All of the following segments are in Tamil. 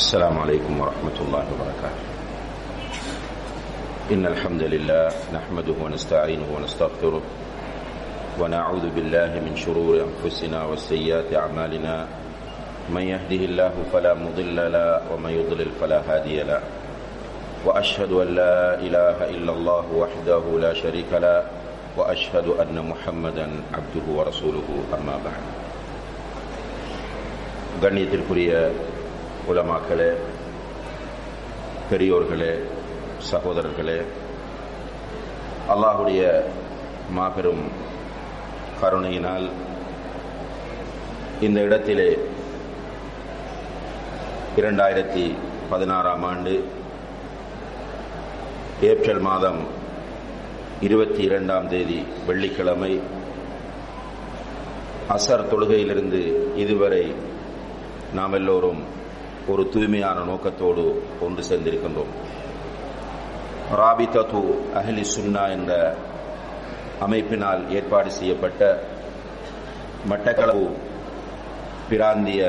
السلام عليكم ورحمة الله وبركاته. إن الحمد لله نحمده ونستعينه ونستغفره ونعوذ بالله من شرور أنفسنا وسيئات أعمالنا. من يهده الله فلا مضل لا ومن يضلل فلا هادي لا وأشهد أن لا إله إلا الله وحده لا شريك لا وأشهد أن محمدا عبده ورسوله أما بعد. கண்ணியத்திற்குரிய உலமாக்களே பெரியோர்களே சகோதரர்களே அல்லாஹுடைய மாபெரும் கருணையினால் இந்த இடத்திலே இரண்டாயிரத்தி பதினாறாம் ஆண்டு ஏப்ரல் மாதம் இருபத்தி இரண்டாம் தேதி வெள்ளிக்கிழமை அசர் தொழுகையிலிருந்து இதுவரை நாம் எல்லோரும் ஒரு தூய்மையான நோக்கத்தோடு ஒன்று சேர்ந்திருக்கின்றோம். ராபிதத்து அஹ்லி சுன்னா என்ற அமைப்பினால் ஏற்பாடு செய்யப்பட்ட மட்டக்களவு பிராந்திய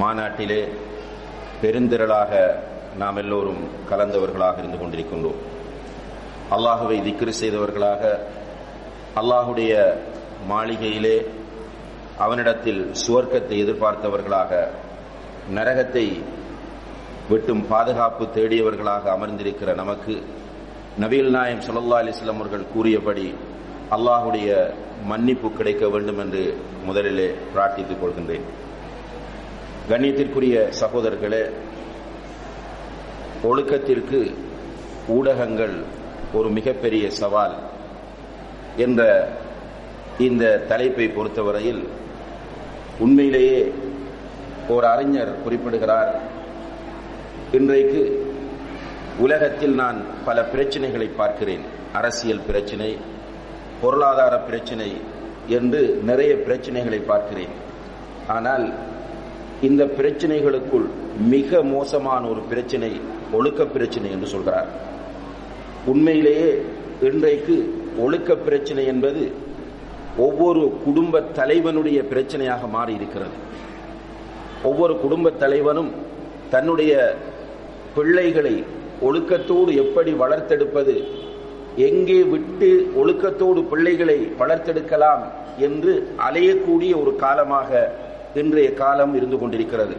மாநாட்டிலே பெருந்திரளாக நாம் எல்லோரும் கலந்தவர்களாக இருந்து கொண்டிருக்கின்றோம். அல்லாஹுவை திக்ரு செய்தவர்களாக அல்லாஹுடைய மாளிகையிலே அவனிடத்தில் சுவர்க்கத்தை எதிர்பார்த்தவர்களாக நரகத்தை விட்டும் பாதுகாப்பு தேடியவர்களாக அமர்ந்திருக்கிற நமக்கு நபீல் நாயம் சொல்லல்லா அலிஸ்லாம் அவர்கள் கூறியபடி அல்லாஹுடைய மன்னிப்பு கிடைக்க வேண்டும் என்று முதலிலே பிரார்த்தித்துக் கொள்கின்றேன். கண்ணியத்திற்குரிய சகோதரர்களே ஒழுக்கத்திற்கு ஊடகங்கள் ஒரு மிகப்பெரிய சவால் என்ற இந்த தலைப்பை பொறுத்தவரையில் உண்மையிலேயே ஒரு அறிஞர் குறிப்பிடுகிறார். இன்றைக்கு உலகத்தில் நான் பல பிரச்சனைகளை பார்க்கிறேன். அரசியல் பிரச்சனை பொருளாதார பிரச்சனை என்று நிறைய பிரச்சனைகளை பார்க்கிறேன். ஆனால் இந்த பிரச்சனைகளுக்குள் மிக மோசமான ஒரு பிரச்சனை ஒழுக்க பிரச்சனை என்று சொல்கிறார். உண்மையிலேயே இன்றைக்கு ஒழுக்க பிரச்சனை என்பது ஒவ்வொரு குடும்ப தலைவனுடைய பிரச்சனையாக மாறி இருக்கிறது ஒவ்வொரு குடும்ப தலைவனும் தன்னுடைய பிள்ளைகளை ஒழுக்கத்தோடு எப்படி வளர்த்தெடுப்பது எங்கே விட்டு ஒழுக்கத்தோடு பிள்ளைகளை வளர்த்தெடுக்கலாம் என்று அலையக்கூடிய ஒரு காலமாக இன்றைய காலம் இருந்து கொண்டிருக்கிறது.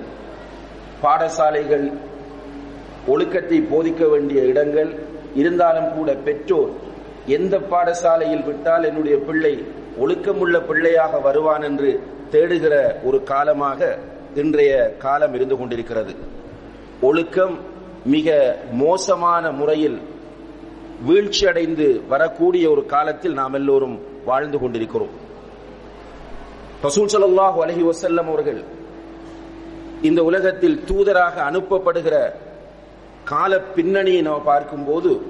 பாடசாலைகள் ஒழுக்கத்தை போதிக்க வேண்டிய இடங்கள் இருந்தாலும் கூட பெற்றோர் எந்த பாடசாலையில் விட்டால் என்னுடைய பிள்ளை ஒழுக்கமுள்ள பிள்ளையாக வருவான் என்று தேடுகிற ஒரு காலமாக இன்றைய காலம் இருந்து கொண்டிருக்கிறது. ஒழுக்கம் மிக மோசமான முறையில் வீழ்ச்சி அடைந்து வரக்கூடிய ஒரு காலத்தில் நாம் எல்லோரும் வாழ்ந்து கொண்டிருக்கிறோம். ரசூல் சல்லாஹூ அலஹி வசல்லம் அவர்கள் இந்த உலகத்தில் தூதராக அனுப்பப்படுகிற கால பின்னணியை நாம் பார்க்கும்போது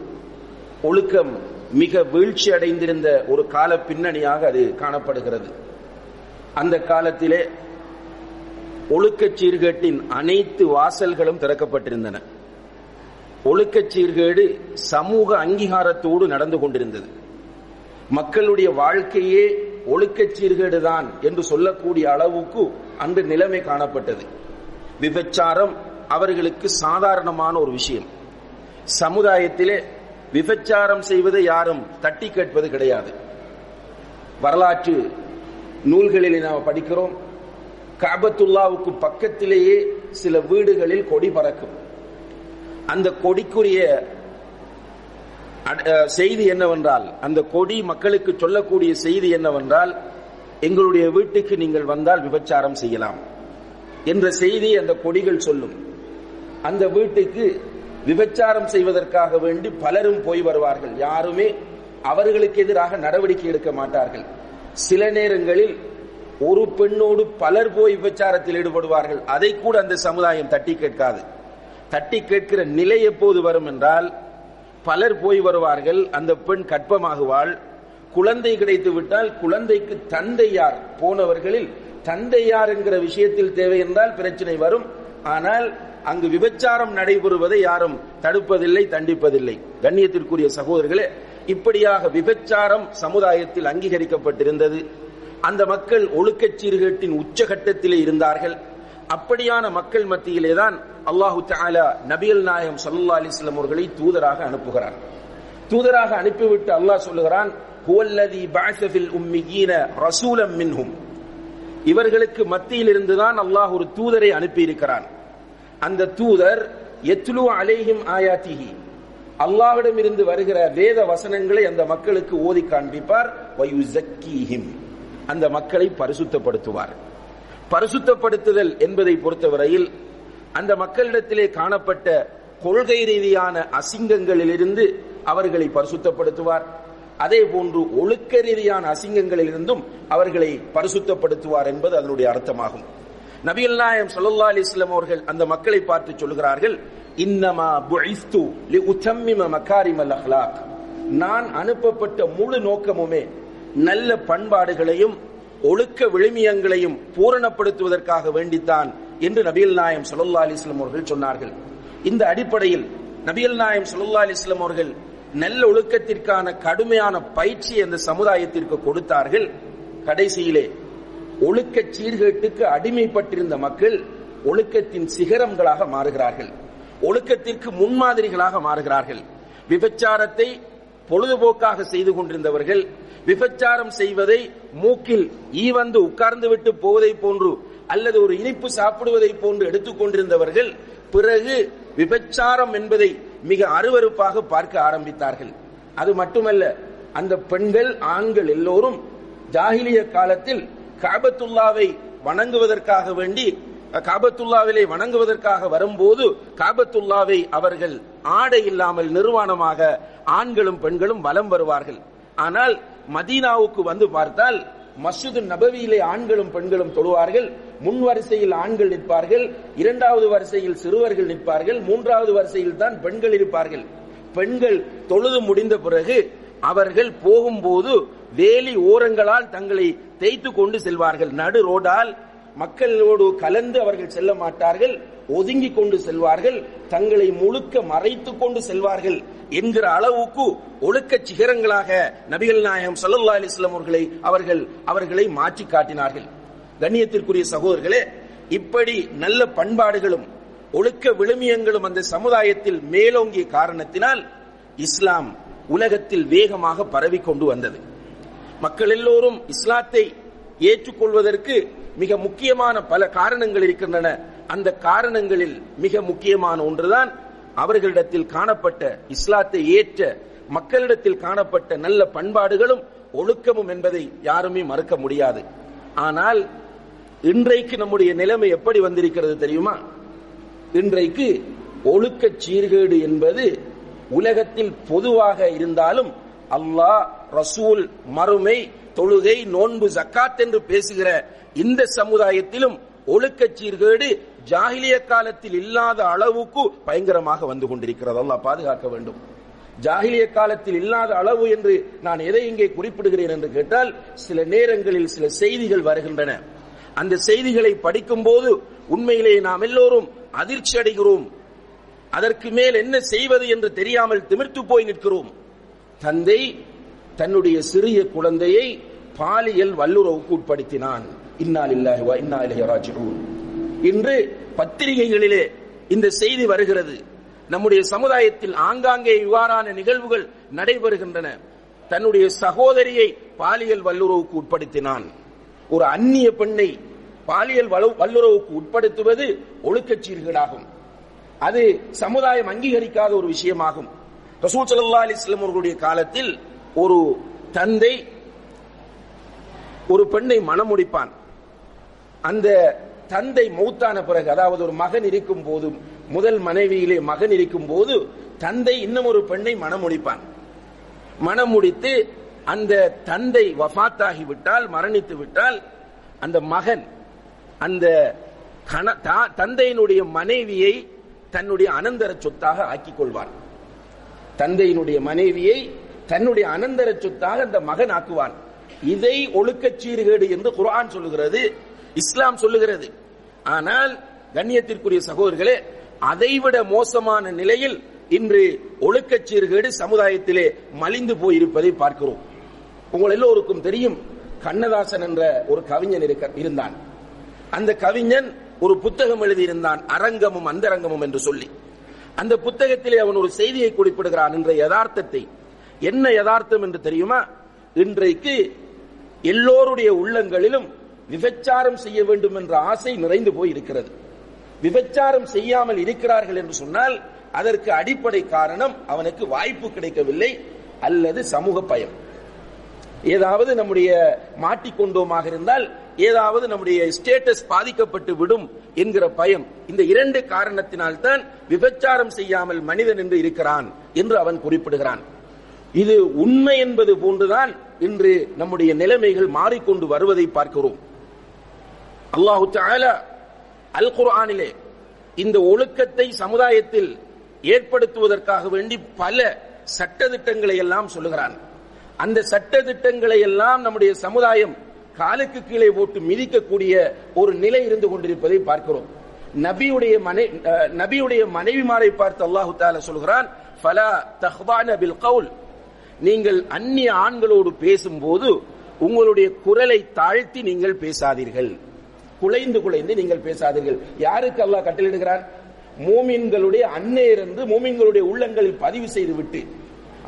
ஒழுக்கம் மிக வீழ்ச்சி அடைந்திருந்த ஒரு கால பின்னணியாக அது காணப்படுகிறது. அந்த காலத்திலே ஒழுக்கச் சீர்கேட்டின் அனைத்து வாசல்களும் திறக்கப்பட்டிருந்தன. ஒழுக்கச் சீர்கேடு சமூக அங்கீகாரத்தோடு நடந்து கொண்டிருந்தது. மக்களுடைய வாழ்க்கையே ஒழுக்கச் சீர்கேடுதான் என்று சொல்லக்கூடிய அளவுக்கு அன்று நிலைமை காணப்பட்டது. விபச்சாரம் அவர்களுக்கு சாதாரணமான ஒரு விஷயம். சமுதாயத்திலே விபச்சாரம் செய்வதை யாரும் தட்டி கேட்பது கிடையாது. வரலாற்று நூல்களில் நாம் படிக்கிறோம். காபத்துல்லாவுக்கு பக்கத்திலேயே சில வீடுகளில் கொடி பறக்கும். அந்த கொடிக்குரிய செய்தி என்னவென்றால் அந்த கொடி மக்களுக்கு சொல்லக்கூடிய செய்தி என்னவென்றால் எங்களுடைய வீட்டுக்கு நீங்கள் வந்தால் விபச்சாரம் செய்யலாம் என்ற செய்தி அந்த கொடிகள் சொல்லும். அந்த வீட்டுக்கு விபச்சாரம் செய்வதற்காக வேண்டி பலரும் போய் வருவார்கள். யாருமே அவர்களுக்கு எதிராக நடவடிக்கை எடுக்க மாட்டார்கள். சில நேரங்களில் ஒரு பெண்ணோடு பலர் போய் விபச்சாரத்தில் ஈடுபடுவார்கள். அதை கூட அந்த சமுதாயம் தட்டி கேட்காது. தட்டி கேட்கிற நிலை எப்போது வரும் என்றால் பலர் போய் வருவார்கள் அந்த பெண் கற்பமாகுவாள் குழந்தை கிடைத்து விட்டால் குழந்தைக்கு தந்தையார் போனவர்களில் தந்தையார் என்கிற விஷயத்தில் தேவை என்றால் பிரச்சனை வரும். ஆனால் அங்கு விபச்சாரம் நடைபெறுவதை யாரும் தடுப்பதில்லை தண்டிப்பதில்லை. கண்ணியத்திற்குரிய சகோதரர்களே இப்படியாக விபச்சாரம் சமுதாயத்தில் அங்கீகரிக்கப்பட்டிருந்தது. அந்த மக்கள் ஒழுக்கச் சீர்கேட்டின் உச்சகட்டத்திலே இருந்தார்கள். அப்படியான மக்கள் மத்தியிலே தான் அல்லாஹு தஆலா நபியல் நாயகம் சல்லா அலிஸ்லாம் அவர்களை தூதராக அனுப்புகிறார். தூதராக அனுப்பிவிட்டு அல்லாஹ் சொல்லுகிறான் ரசூலம் மின்ஹும். இவர்களுக்கு மத்தியில் இருந்துதான் அல்லாஹ் ஒரு தூதரை அனுப்பியிருக்கிறான். அந்த தூதர் எத்லு அலைஹிம் ஆயாத்திஹி. அல்லாஹ்விடம் இருந்து வருகிற வேத வசனங்களை அந்த மக்களுக்கு ஓதி காண்பிப்பார் வயுசக்கீஹிம். அந்த மக்களை பரிசுத்தப்படுத்துவார். பரிசுத்தப்படுத்துதல் என்பதை பொறுத்தவரையில் அந்த மக்களிடத்திலே காணப்பட்ட கொள்கை ரீதியான அசிங்கங்களிலிருந்து அவர்களை பரிசுத்தப்படுத்துவார். அதே போன்று ஒழுக்க ரீதியான அசிங்கங்களிலிருந்தும் அவர்களை பரிசுத்தப்படுத்துவார் என்பது அதனுடைய அர்த்தமாகும். நபிகள் நாயம் சல்லா அலிஸ்லாம் அவர்கள் அந்த மக்களை பார்த்து சொல்கிறார்கள் இன்னமா புஇஸ்து லி உத்தம்மிம மகாரிமல் அஹ்லாக். நான் அனுப்பப்பட்ட முழு நோக்கமுமே நல்ல பண்பாடுகளையும் ஒழுக்க விழுமியங்களையும் பூரணப்படுத்துவதற்காக வேண்டித்தான் என்று நபியல் நாயம் சலுல்லா அலிஸ்லம் அவர்கள் சொன்னார்கள். இந்த அடிப்படையில் நபியல் நாயம் சலுல்லா அலிஸ்லம் அவர்கள் நல்ல ஒழுக்கத்திற்கான கடுமையான பயிற்சி அந்த சமுதாயத்திற்கு கொடுத்தார்கள். கடைசியிலே ஒழுக்க சீர்கேட்டுக்கு அடிமைப்பட்டிருந்த மக்கள் ஒழுக்கத்தின் சிகரங்களாக மாறுகிறார்கள். ஒழுக்கத்திற்கு முன்மாதிரிகளாக மாறுகிறார்கள். விபச்சாரத்தை பொழுதுபோக்காக செய்து கொண்டிருந்தவர்கள் விபச்சாரம் செய்வதை மூக்கில் ஈ வந்து உட்கார்ந்து விட்டு போவதை போன்று அல்லது ஒரு இனிப்பு சாப்பிடுவதை போன்று எடுத்துக்கொண்டிருந்தவர்கள் பிறகு விபச்சாரம் என்பதை மிக அருவருப்பாக பார்க்க ஆரம்பித்தார்கள். அது மட்டுமல்ல அந்த பெண்கள் ஆண்கள் எல்லோரும் ஜாகிலிய காலத்தில் காபத்துல்லாவை வணங்குவதற்காக வேண்டி காபத்துல்லாவிலே வணங்குவதற்காக வரும்போது காபத்துல்லாவை அவர்கள் ஆடை இல்லாமல் நிர்வாணமாக ஆண்களும் பெண்களும் வலம் வருவார்கள். ஆனால் மதீனாவுக்கு வந்து பார்த்தால் மஸ்ஜிது நபவியிலே ஆண்களும் பெண்களும் தொழுவார்கள் முன் வரிசையில் ஆண்கள் நிற்பார்கள் இரண்டாவது வரிசையில் சிறுவர்கள் நிற்பார்கள் மூன்றாவது வரிசையில் தான் பெண்கள் இருப்பார்கள். பெண்கள் தொழுது முடிந்த பிறகு அவர்கள் போகும்போது வேலி ஓரங்களால் தங்களை தேய்த்து கொண்டு செல்வார்கள். நடு ரோடால் மக்களோடு கலந்து அவர்கள் செல்ல மாட்டார்கள். ஒதுங்கி கொண்டு செல்வார்கள் தங்களை முழுக்க மறைத்துக் கொண்டு செல்வார்கள் என்கிற அளவுக்கு ஒழுக்க சிகரங்களாக நபிகள் நாயகம் சல்லா அலிஸ்லாம் அவர்களை அவர்கள் அவர்களை மாற்றி காட்டினார்கள். கண்ணியத்திற்குரிய சகோதரர்களே இப்படி நல்ல பண்பாடுகளும் ஒழுக்க விழுமியங்களும் அந்த சமுதாயத்தில் மேலோங்கிய காரணத்தினால் இஸ்லாம் உலகத்தில் வேகமாக பரவி கொண்டு வந்தது. மக்கள் எல்லோரும் இஸ்லாத்தை ஏற்றுக்கொள்வதற்கு மிக முக்கியமான பல காரணங்கள் இருக்கின்றன. அந்த காரணங்களில் மிக முக்கியமான ஒன்றுதான் அவர்களிடத்தில் காணப்பட்ட இஸ்லாத்தை ஏற்ற மக்களிடத்தில் காணப்பட்ட நல்ல பண்பாடுகளும் ஒழுக்கமும் என்பதை யாருமே மறுக்க முடியாது. ஆனால் இன்றைக்கு நம்முடைய நிலைமை எப்படி வந்திருக்கிறது தெரியுமா? இன்றைக்கு ஒழுக்க சீர்கேடு என்பது உலகத்தில் பொதுவாக இருந்தாலும் அல்லாஹ் ரசூல் மறுமை தொழுகை நோன்பு ஜக்காத் என்று பேசுகிற இந்த சமுதாயத்திலும் ஒழுக்க சீர்கேடு ஜாகிலிய காலத்தில் இல்லாத அளவுக்கு பயங்கரமாக வந்து கொண்டிருக்கிறது. அல்லாஹ் பாதுகாக்க வேண்டும். ஜாகிலிய காலத்தில் இல்லாத அளவு என்று நான் எதை இங்கே குறிப்பிடுகிறேன் என்று கேட்டால் சில நேரங்களில் சில செய்திகள் வருகின்றன. அந்த செய்திகளை படிக்கும் போது உண்மையிலேயே நாம் எல்லோரும் அதிர்ச்சி அடைகிறோம். அதற்கு மேல் என்ன செய்வது என்று தெரியாமல் திமிர்த்து போய் நிற்கிறோம். தந்தை தன்னுடைய சிறிய குழந்தையை பாலியல் வல்லுறவுக்கு உட்படுத்தினான். இன்னால் இல்லாஹி இன்னா இலைஹி இன்று பத்திரிகைகளிலே இந்த செய்தி வருகிறது. நம்முடைய சமுதாயத்தில் ஆங்காங்கே இவ்வாறான நிகழ்வுகள் நடைபெறுகின்றன. தன்னுடைய சகோதரியை பாலியல் வல்லுறவுக்கு உட்படுத்தினான். ஒரு அந்நிய பெண்ணை பாலியல் வல்லுறவுக்கு உட்படுத்துவது ஒழுக்கச் சீர்கேடாகும் அது சமுதாயம் அங்கீகரிக்காத ஒரு விஷயமாகும். ரசூல் சல்லா அலிஸ்லாம் அவர்களுடைய காலத்தில் ஒரு தந்தை ஒரு பெண்ணை மணமுடிப்பான் அந்த தந்தை மௌத்தான பிறகு அதாவது ஒரு மகன் இருக்கும் போது முதல் மனைவியிலே மகன் இருக்கும் போது தந்தை இன்னும் ஒரு பெண்ணை மனமுடிப்பான் மனமுடித்து அந்த தந்தை வஃத்தாகி விட்டால் மரணித்து விட்டால் அந்த மகன் அந்த தந்தையினுடைய மனைவியை தன்னுடைய அனந்தர சொத்தாக ஆக்கிக் கொள்வான் தந்தையினுடைய மனைவியை தன்னுடைய அனந்தர சொத்தாக அந்த மகன் ஆக்குவான். இதை ஒழுக்கச் சீர்கேடு என்று குரான் சொல்லுகிறது இஸ்லாம் சொல்லுகிறது. ஆனால் கண்ணியத்திற்குரிய சகோதரர்களே அதைவிட மோசமான நிலையில் இன்று ஒழுக்கச் சீர்கேடு சமுதாயத்திலே மலிந்து போயிருப்பதை பார்க்கிறோம். உங்கள் எல்லோருக்கும் தெரியும் கண்ணதாசன் என்ற ஒரு கவிஞன் இருக்க இருந்தான். அந்த கவிஞன் ஒரு புத்தகம் எழுதியிருந்தான் அரங்கமும் அந்தரங்கமும் என்று சொல்லி. அந்த புத்தகத்திலே அவன் ஒரு செய்தியை குறிப்பிடுகிறான் என்ற யதார்த்தத்தை. என்ன யதார்த்தம் என்று தெரியுமா? இன்றைக்கு எல்லோருடைய உள்ளங்களிலும் விபச்சாரம் செய்ய வேண்டும் என்ற ஆசை நிறைந்து போய் இருக்கிறது விபச்சாரம் செய்யாமல் இருக்கிறார்கள் என்று சொன்னால் அதற்கு அடிப்படை காரணம் அவனுக்கு வாய்ப்பு கிடைக்கவில்லை அல்லது சமூக பயம். ஏதாவது நம்முடைய மாட்டிக்கொண்டோமாக இருந்தால் ஏதாவது நம்முடைய ஸ்டேட்டஸ் பாதிக்கப்பட்டு விடும் என்கிற பயம். இந்த இரண்டு காரணத்தினால்தான் விபச்சாரம் செய்யாமல் மனிதன் என்று இருக்கிறான் என்று அவன் குறிப்பிடுகிறான். இது உண்மை என்பது போன்றுதான் இன்று நம்முடைய நிலைமைகள் மாறிக்கொண்டு வருவதை பார்க்கிறோம். அல்லாஹு அல் குர்ஆனிலே இந்த ஒழுக்கத்தை சமுதாயத்தில் ஏற்படுத்துவதற்காக வேண்டி பல சட்டத்திட்டங்களை எல்லாம் சொல்லுகிறான். அந்த சட்டத்திட்டங்களை எல்லாம் நம்முடைய சமுதாயம் காலுக்கு கீழே போட்டு மிதிக்கக்கூடிய ஒரு நிலை இருந்து கொண்டிருப்பதை பார்க்கிறோம். நபியுடைய மனை நபியுடைய மனைவிமாரை பார்த்து அல்லாஹு தால சொல்கிறான் ஃபலா தஹ்வான பில் கவுல். நீங்கள் அந்நிய ஆண்களோடு பேசும்போது உங்களுடைய குரலை தாழ்த்தி நீங்கள் பேசாதீர்கள். குலைந்து குலைந்து நீங்கள் பேசாதீர்கள். யாருக்கு அல்லாஹ் கட்டளையிடுகிறான் மூமின்களுடைய அன்னை இருந்து மூமின்களுடைய உள்ளங்களில் பதிவு செய்து விட்டு.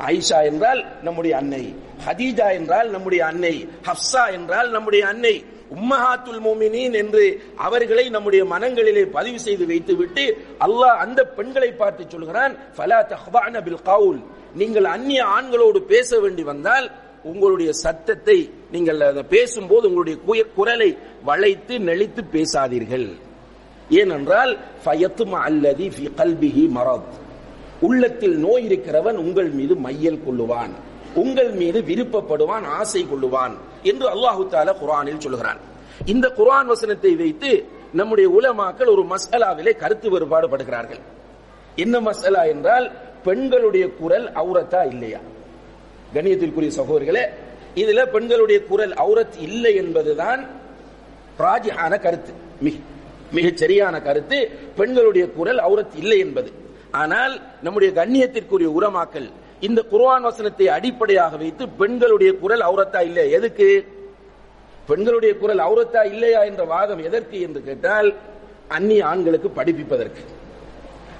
ஆயிஷா என்றால் நம்முடைய அன்னை ஹதீஜா என்றால் நம்முடைய அன்னை ஹப்சா என்றால் நம்முடைய அன்னை உம்மஹாத்துல் மோமினின் என்று அவர்களை நம்முடைய மனங்களிலே பதிவு செய்து வைத்துவிட்டு அல்லாஹ் அந்த பெண்களை பார்த்து சொல்கிறான் ஃபலா தஹ்வான பில் கவுல். நீங்கள் அந்நிய ஆண்களோடு பேச வேண்டி வந்தால் உங்களுடைய சத்தத்தை நீங்கள் அதை பேசும்போது உங்களுடைய குரலை வளைத்து நெளித்து பேசாதீர்கள். ஏனென்றால் ஃபயத்துமா அல்லதி ஃபி கல்பிஹி மரத். உள்ளத்தில் நோய் இருக்கிறவன் உங்கள் மீது மையல் கொள்ளுவான். உங்கள் மீது விருப்பப்படுவான் ஆசை கொள்ளுவான் என்று அல்லாஹு தால குரானில் சொல்கிறான் இந்த குர்ஆன் வசனத்தை வைத்து நம்முடைய உலமாக்கள் ஒரு மசாலாவிலே கருத்து வேறுபாடு படுகிறார்கள். என்ன மசாலா என்றால் பெண்களுடைய குரல் அவுரத்தா இல்லையா? கணியத்திற்குரிய சகோதரர்களே இதுல பெண்களுடைய குரல் அவுரத் இல்லை என்பதுதான் ராஜிஹான கருத்து. மிக மிகச் சரியான கருத்து. பெண்களுடைய குரல் அவுரத் இல்லை என்பது. ஆனால் நம்முடைய கண்ணியத்திற்குரிய உரமாக்கல் இந்த குர்வான் வசனத்தை அடிப்படையாக வைத்து பெண்களுடைய குரல் அவுரத்தா இல்லை எதுக்கு? பெண்களுடைய குரல் அவுரத்தா இல்லையா என்ற வாதம் எதற்கு என்று கேட்டால் அந்நிய ஆண்களுக்கு படிப்பிப்பதற்கு.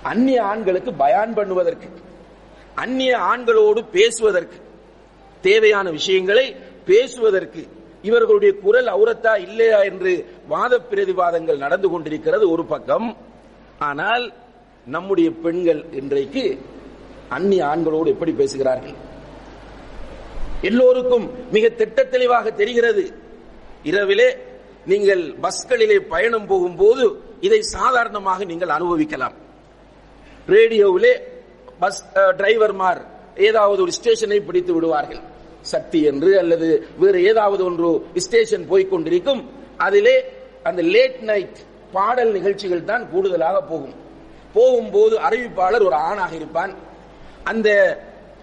அந்நிய ஆண்களுக்கு பயான் பண்ணுவதற்கு. அந்நிய ஆண்களோடு பேசுவதற்கு. தேவையான விஷயங்களை பேசுவதற்கு இவர்களுடைய குரல் அவுரத்தா இல்லையா என்று வாத பிரதிவாதங்கள் நடந்து கொண்டிருக்கிறது ஒரு பக்கம். ஆனால் நம்முடைய பெண்கள் இன்றைக்கு அந்நிய ஆண்களோடு எப்படி பேசுகிறார்கள்? எல்லோருக்கும் மிக திட்ட தெளிவாக தெரிகிறது. இரவிலே நீங்கள் பஸ்களிலே பயணம் போகும்போது இதை சாதாரணமாக நீங்கள் அனுபவிக்கலாம். ரேடியோவிலே பஸ் டிரைவர்மார் ஏதாவது ஒரு ஸ்டேஷனை பிடித்து விடுவார்கள். சக்தி என்று அல்லது வேறு ஏதாவது ஒன்று ஸ்டேஷன் போய் கொண்டிருக்கும். அதிலே அந்த லேட் நைட் பாடல் நிகழ்ச்சிகள் தான் கூடுதலாக போகும். போகும்போது அறிவிப்பாளர் ஒரு ஆணாக இருப்பான். அந்த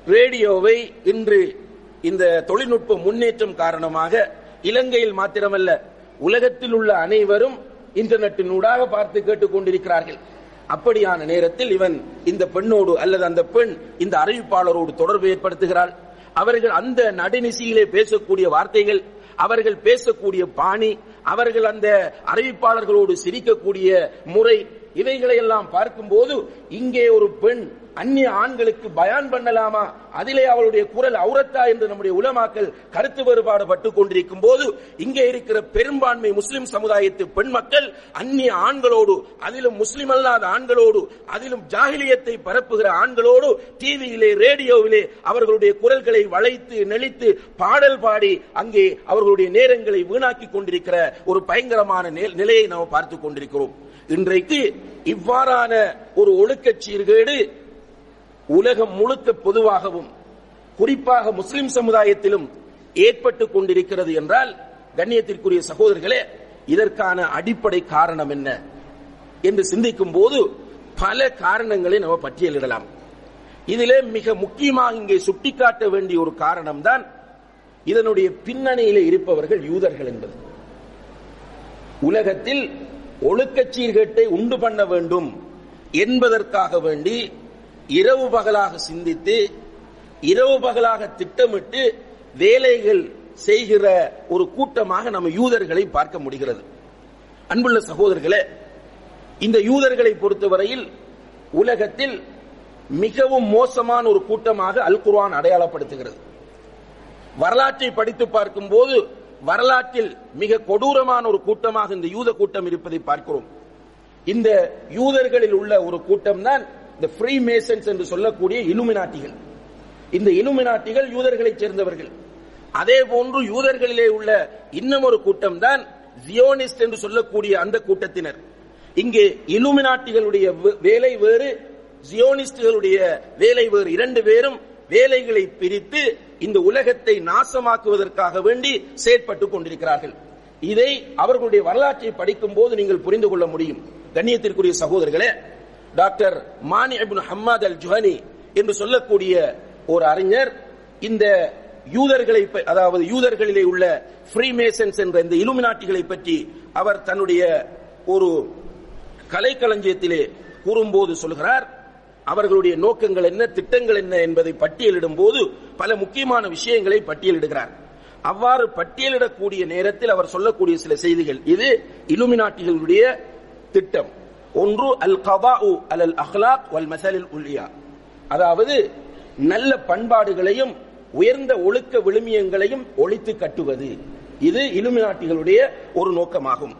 ரேடியோவை இன்று இந்த தொழில்நுட்ப முன்னேற்றம் காரணமாக இலங்கையில் மாத்திரமல்ல உலகத்தில் உள்ள அனைவரும் இன்டர்நெட்டின் ஊடாக பார்த்து கேட்டுக் கொண்டிருக்கிறார்கள். அப்படியான நேரத்தில் இவன் இந்த பெண்ணோடு அல்லது அந்த பெண் இந்த அறிவிப்பாளரோடு தொடர்பு ஏற்படுத்துகிறாள். அவர்கள் அந்த நடுநிசையிலே பேசக்கூடிய வார்த்தைகள் அவர்கள் பேசக்கூடிய பாணி அவர்கள் அந்த அறிவிப்பாளர்களோடு சிரிக்கக்கூடிய முறை இவைகளை எல்லாம் பார்க்கும்போது இங்கே ஒரு பெண் அந்நிய ஆண்களுக்கு பயான் பண்ணலாமா? அதிலே அவளுடைய குரல் அவுரத்தா என்று நம்முடைய உலமாக்கள் கருத்து வேறுபாடு பட்டுக் கொண்டிருக்கும் போது இங்கே இருக்கிற பெரும்பான்மை முஸ்லிம் சமுதாயத்து பெண் மக்கள் அந்நிய ஆண்களோடு அதிலும் முஸ்லிம் அல்லாத ஆண்களோடு அதிலும் ஜாகிலியத்தை பரப்புகிற ஆண்களோடு டிவியிலே ரேடியோவிலே அவர்களுடைய குரல்களை வளைத்து நெளித்து பாடல் பாடி அங்கே அவர்களுடைய நேரங்களை வீணாக்கி கொண்டிருக்கிற ஒரு பயங்கரமான நிலையை நாம் பார்த்துக் கொண்டிருக்கிறோம். இன்றைக்கு இவ்வாறான ஒரு ஒழுக்கச் சீர்கேடு உலகம் முழுக்க பொதுவாகவும் குறிப்பாக முஸ்லிம் சமுதாயத்திலும் ஏற்பட்டு கொண்டிருக்கிறது என்றால் கண்ணியத்திற்குரிய சகோதரர்களே இதற்கான அடிப்படை காரணம் என்ன? என்று சிந்திக்கும் போது பல காரணங்களை நம்ம பட்டியலிடலாம். இதிலே மிக முக்கியமாக இங்கே சுட்டிக்காட்ட வேண்டிய ஒரு காரணம் தான் இதனுடைய பின்னணியிலே இருப்பவர்கள் யூதர்கள் என்பது. உலகத்தில் ஒழுக்கச் சீர்கேட்டை உண்டு பண்ண வேண்டும் என்பதற்காக வேண்டி இரவு பகலாக சிந்தித்து இரவு பகலாக திட்டமிட்டு வேலைகள் செய்கிற ஒரு கூட்டமாக நம்ம யூதர்களை பார்க்க முடிகிறது. அன்புள்ள சகோதரர்களே இந்த யூதர்களை பொறுத்தவரையில் உலகத்தில் மிகவும் மோசமான ஒரு கூட்டமாக அல் குர்ஆன் அடையாளப்படுத்துகிறது. வரலாற்றை படித்து பார்க்கும் போது வரலாற்றில் மிக கொடூரமான ஒரு கூட்டமாக இந்த யூத கூட்டம் இருப்பதை பார்க்கிறோம். இந்த யூதர்களில் உள்ள ஒரு கூட்டம் தான் இந்த ஃப்ரீ மேசன்ஸ் என்று சொல்லக்கூடிய இலுமினாட்டிகள். இந்த இலுமினாட்டிகள் யூதர்களைச் சேர்ந்தவர்கள். அதே போன்று யூதர்களிலே உள்ள இன்னும் ஒரு கூட்டம் தான் ஜியோனிஸ்ட் என்று சொல்லக்கூடிய அந்த கூட்டத்தினர். இங்கே இலுமினாட்டிகளுடைய வேலை வேறு ஜியோனிஸ்டுகளுடைய வேலை வேறு. இரண்டு பேரும் வேலைகளை பிரித்து இந்த உலகத்தை நாசமாக்குவதற்காக வேண்டி செயற்பட்டுக் கொண்டிருக்கிறார்கள். இதை அவர்களுடைய வரலாற்றை படிக்கும் போது நீங்கள் புரிந்து கொள்ள முடியும். கண்ணியத்திற்குரிய சகோதரர்களே டாக்டர் மானி அபின் ஹம்மாத் அல் ஜுஹனி என்று சொல்லக்கூடிய ஒரு அறிஞர். இந்த யூதர்களை ப- அதாவது யூதர்களிலே உள்ள ஃப்ரீமேசன்ஸ் என்ற இந்த இலுமினாட்டிகளை பற்றி அவர் தன்னுடைய ஒரு கலைக்களஞ்சியத்திலே கூறும்போது சொல்கிறார். அவர்களுடைய நோக்கங்கள் என்ன திட்டங்கள் என்ன என்பதை பட்டியலிடும் போது பல முக்கியமான விஷயங்களை பட்டியலிடுகிறார். அவ்வாறு பட்டியலிடக்கூடிய நேரத்தில் அவர் சொல்லக்கூடிய சில செய்திகள். இது இலுமினாட்டிகளுடைய திட்டம். ஒன்று அல் கதாஉ அல் அல் அஹ்லாக் வல் மசலில் உல்லியா. அதாவது நல்ல பண்பாடுகளையும் உயர்ந்த ஒழுக்க விழுமியங்களையும் ஒழித்து கட்டுவது. இது இலுமினாட்டிகளுடைய ஒரு நோக்கமாகும்.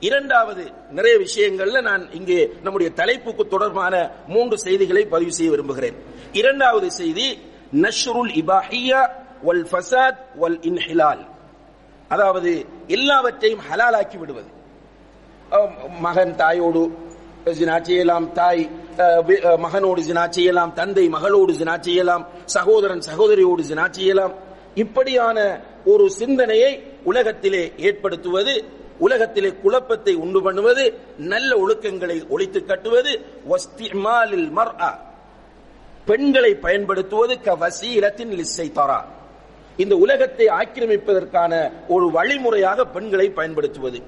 இரண்டாவது நிறைய விஷயங்கள்ல நான் இங்கே நம்முடைய தலைப்புக்கு தொடர்பான மூன்று செய்திகளை பதிவு செய்ய விரும்புகிறேன். இரண்டாவது செய்தி நஷ்ருல் இபாஹியா வல் ஃபசாத் வல் இன்ஹிலால். அதாவது எல்லாவற்றையும் ஹலாலாக்கி விடுவது. மகன் தாயோடு ஜினா செய்யலாம் தாய் மகனோடு ஜினா செய்யலாம் தந்தை மகளோடு ஜினா செய்யலாம் சகோதரன் சகோதரியோடு ஜினா செய்யலாம் இப்படியான ஒரு சிந்தனையை உலகத்திலே ஏற்படுத்துவது உலகத்திலே குழப்பத்தை உண்டு பண்ணுவது நல்ல ஒழுக்கங்களை ஒழித்து கட்டுவது வஸ்திமாலில் பெண்களை பயன்படுத்துவது கவசீலத்தின் லிஸ்ஸைத்தாரா இந்த உலகத்தை ஆக்கிரமிப்பதற்கான ஒரு வழிமுறையாக பெண்களை பயன்படுத்துவது.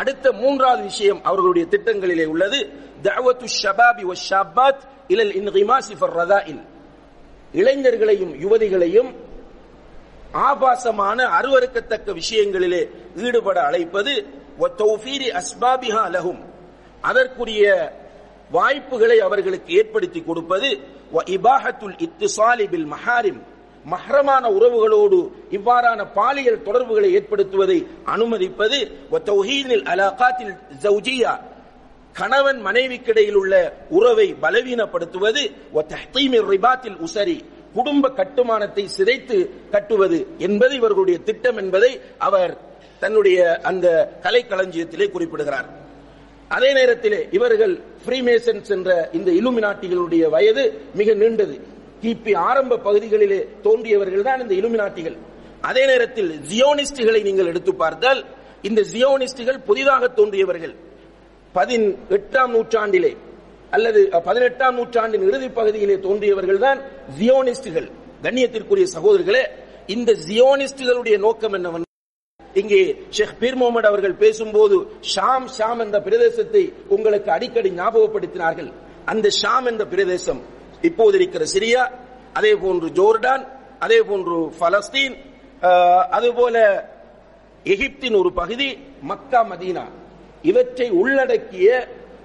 அடுத்த மூன்றாவது விஷயம் அவர்களுடைய திட்டங்களிலே உள்ளது. தஅவத்து ஷபாபி வஷாபாத் இலல் இன்கிமாசி ஃபர் ரதாயில் இளைஞர்களையும் யுவதிகளையும் ஆபாசமான அருவருக்கத்தக்க விஷயங்களிலே ஈடுபட அழைப்பது வத்தௌஃபீரி அஸ்பாபிஹா லஹும். அதற்குரிய வாய்ப்புகளை அவர்களுக்கு ஏற்படுத்தி கொடுப்பது வ இபாஹத்துல் இத்திசாலி பில் மஹாரிம். மஹ்ரமான உறவுகளோடு இவ்வாறான பாலியல் தொடர்புகளை ஏற்படுத்துவதை அனுமதிப்பது அலாகாத்தில் ஜவுஜியா கணவன் மனைவிக்கிடையில் உள்ள உறவை பலவீனப்படுத்துவது ரிபாத்தில் உசரி குடும்ப கட்டுமானத்தை சிதைத்து கட்டுவது என்பது இவர்களுடைய திட்டம் என்பதை அவர் தன்னுடைய அந்த கலைக்களஞ்சியத்திலே குறிப்பிடுகிறார். அதே நேரத்திலே இவர்கள் ஃப்ரீமேசன்ஸ் என்ற இந்த இலுமினாட்டிகளுடைய வயது மிக நீண்டது. கிபி ஆரம்ப பகுதிகளிலே தோன்றியவர்கள் தான் இந்த இலுமினாட்டிகள். அதே நேரத்தில் ஜியோனிஸ்டுகளை நீங்கள் எடுத்து பார்த்தால் இந்த ஜியோனிஸ்டுகள் புதிதாக தோன்றியவர்கள். பதின் எட்டாம் நூற்றாண்டிலே அல்லது பதினெட்டாம் நூற்றாண்டின் இறுதி பகுதியிலே தோன்றியவர்கள் தான் ஜியோனிஸ்டுகள். கண்ணியத்திற்குரிய சகோதரர்களே இந்த ஜியோனிஸ்டுகளுடைய நோக்கம் என்னவென்றால் இங்கே ஷேக் பீர் முகமது அவர்கள் பேசும்போது ஷாம் ஷாம் என்ற பிரதேசத்தை உங்களுக்கு அடிக்கடி ஞாபகப்படுத்தினார்கள். அந்த ஷாம் என்ற பிரதேசம் இப்போது இருக்கிற சிரியா அதே போன்று ஜோர்டான் அதே போன்று பலஸ்தீன் அதுபோல எகிப்தின் ஒரு பகுதி மக்கா மதீனா. இவற்றை உள்ளடக்கிய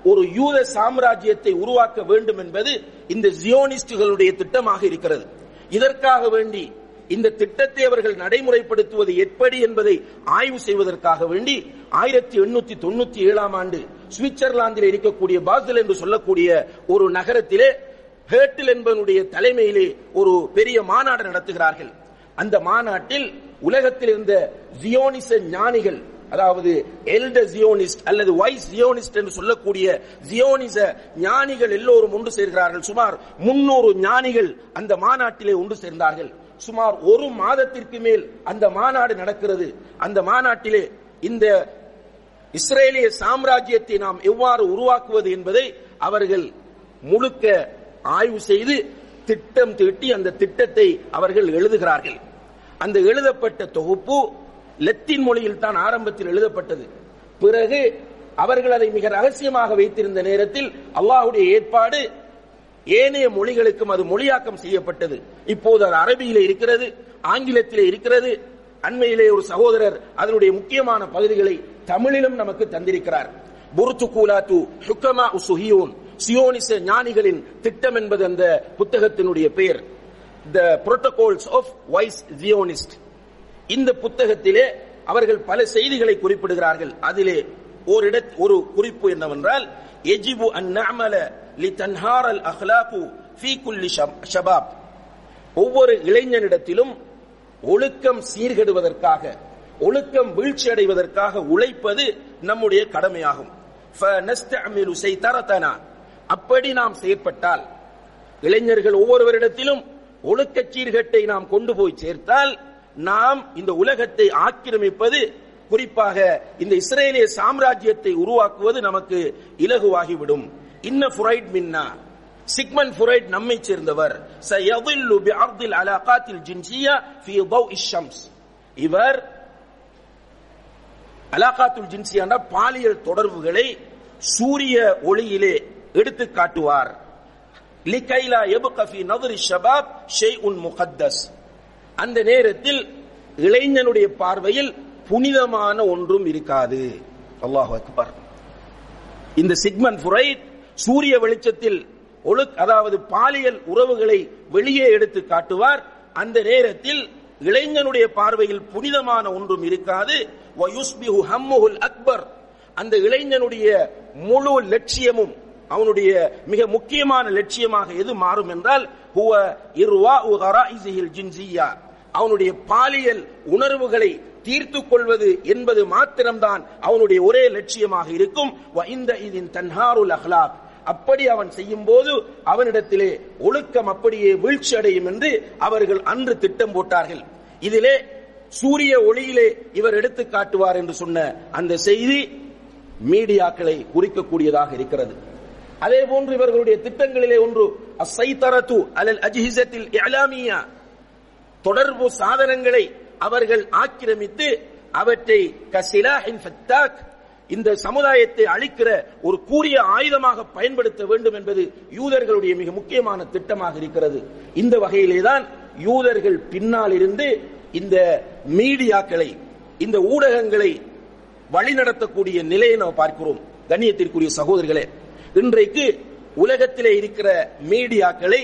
ஒரு யூத சாம்ராஜ்யத்தை உருவாக்க வேண்டும் என்பது இந்த ஜியோனிஸ்டுகளுடைய திட்டமாக இருக்கிறது. இதற்காக வேண்டி இந்த திட்டத்தை அவர்கள் நடைமுறைப்படுத்துவது எப்படி என்பதை ஆய்வு செய்வதற்காக வேண்டி ஆயிரத்தி எண்ணூத்தி தொண்ணூத்தி ஏழாம் ஆண்டு சுவிட்சர்லாந்தில் இருக்கக்கூடிய பாசல் என்று சொல்லக்கூடிய ஒரு நகரத்திலே ஹேட்டில் என்பவனுடைய தலைமையிலே ஒரு பெரிய மாநாடு நடத்துகிறார்கள். அந்த மாநாட்டில் உலகத்தில் இருந்த ஜியோனிச ஞானிகள் அதாவது எல்ட ஜியோனிஸ்ட் அல்லது வைஸ் ஜியோனிஸ்ட் என்று சொல்லக்கூடிய ஜியோனிச ஞானிகள் எல்லோரும் ஒன்று சேர்கிறார்கள். சுமார் முன்னூறு ஞானிகள் அந்த மாநாட்டிலே ஒன்று சேர்ந்தார்கள். சுமார் ஒரு மாதத்திற்கு மேல் அந்த மாநாடு நடக்கிறது. அந்த மாநாட்டிலே இந்த இஸ்ரேலிய சாம்ராஜ்யத்தை நாம் எவ்வாறு உருவாக்குவது என்பதை அவர்கள் முழுக்க ஆய்வு செய்து திட்டம் தீட்டி அந்த திட்டத்தை அவர்கள் எழுதுகிறார்கள். அந்த எழுதப்பட்ட தொகுப்பு லத்தீன் மொழியில் தான் ஆரம்பத்தில் எழுதப்பட்டது. பிறகு அவர்கள் அதை மிக ரகசியமாக வைத்திருந்த நேரத்தில் அல்லாஹுடைய ஏற்பாடு ஏனைய மொழிகளுக்கும் அது மொழியாக்கம் செய்யப்பட்டது. இப்போது அது அரபியில இருக்கிறது ஆங்கிலத்திலே இருக்கிறது. அண்மையிலே ஒரு சகோதரர் அதனுடைய முக்கியமான பகுதிகளை தமிழிலும் நமக்கு தந்திருக்கிறார். புருத்து கூலாத்து சுக்கமா சுஹியூன் சியோனிச ஞானிகளின் திட்டம் என்பது அந்த புத்தகத்தினுடைய பெயர். The protocols of wise Zionist இந்த புத்தகத்திலே அவர்கள் பல செய்திகளை குறிப்பிடுகிறார்கள். அதிலே ஓரிட ஒரு குறிப்பு என்னவென்றால் எஜிபு அன் நஅமல லி தன்ஹார் அல் அஹ்லாகு ஃபீ குல்லி ஷபாப். ஒவ்வொரு இளைஞனிடத்திலும் ஒழுக்கம் சீர்கெடுவதற்காக ஒழுக்கம் வீழ்ச்சி அடைவதற்காக உழைப்பது நம்முடைய கடமையாகும். ஃபனஸ்தஅமிலு சைதரதனா. அப்படி நாம் செயற்பட்டால் இளைஞர்கள் ஒவ்வொருவரிடத்திலும் ஒழுக்க சீர்கட்டை நாம் கொண்டு போய் சேர்த்தால் நாம் இந்த உலகத்தை ஆக்கிரமிப்பது குறிப்பாக இந்த இஸ்ரேலிய சாம்ராஜ்யத்தை உருவாக்குவது நமக்கு இலகுவாகிவிடும். இன்ன ஃபுரைட் மின்னா சிக்மன் ஃபுரைட் நம்மை சேர்ந்தவர். சயதில்லு அலாகாத்தில் ஜின்சியா இவர் அலாகாத்துல் ஜின்சியான பாலியல் தொடர்புகளை சூரிய ஒளியிலே எடுத்து காட்டுவார். லிகைலா எபுகஃபி நவரி ஷபாப் ஷெய் உன் முகத்தஸ். அந்த நேரத்தில் இளைஞனுடைய பார்வையில் புனிதமான ஒன்றும் இருக்காது. அல்லாஹ் அக்பர். இந்த சிக்மன் ஃபுரைட் சூரிய வெளிச்சத்தில் ஒழு அதாவது பாலியல் உறவுகளை வெளியே எடுத்து காட்டுவார். அந்த நேரத்தில் இளைஞனுடைய பார்வையில் புனிதமான ஒன்றும் இருக்காது. அக்பர். அந்த இளைஞனுடைய முழு லட்சியமும் அவனுடைய மிக முக்கியமான லட்சியமாக எது மாறும் என்றால் ஹுவ இர்வா ஜின்சியா அவனுடைய பாலியல் உணர்வுகளை தீர்த்து கொள்வது என்பது மாத்திரம்தான் அவனுடைய ஒரே லட்சியமாக இருக்கும். இந்த இதின் தன்ஹாருல் அஹ்லாக். அப்படி அவன் செய்யும் போது அவனிடத்திலே ஒழுக்கம் அப்படியே வீழ்ச்சி அடையும் என்று அவர்கள் அன்று திட்டம் போட்டார்கள். இதிலே சூரிய ஒளியிலே இவர் எடுத்து காட்டுவார் என்று சொன்ன அந்த செய்தி மீடியாக்களை குறிக்கக்கூடியதாக இருக்கிறது. அதே போன்று இவர்களுடைய திட்டங்களிலே ஒன்று அசைதரத்து அலல் அஜிஹிசத்தில் இலாமியா தொடர்பு சாதனங்களை அவர்கள் ஆக்கிரமித்து அவற்றை கசிலாஹின் ஃபத்தாக் இந்த சமுதாயத்தை அழிக்கிற ஒரு கூறிய ஆயுதமாக பயன்படுத்த வேண்டும் என்பது யூதர்களுடைய மிக முக்கியமான திட்டமாக இருக்கிறது. இந்த வகையிலேதான் யூதர்கள் பின்னால் இருந்து இந்த மீடியாக்களை இந்த ஊடகங்களை வழிநடத்தக்கூடிய நிலையை நாம் பார்க்கிறோம். கண்ணியத்திற்குரிய சகோதரர்களே இன்றைக்கு உலகத்திலே இருக்கிற மீடியாக்களை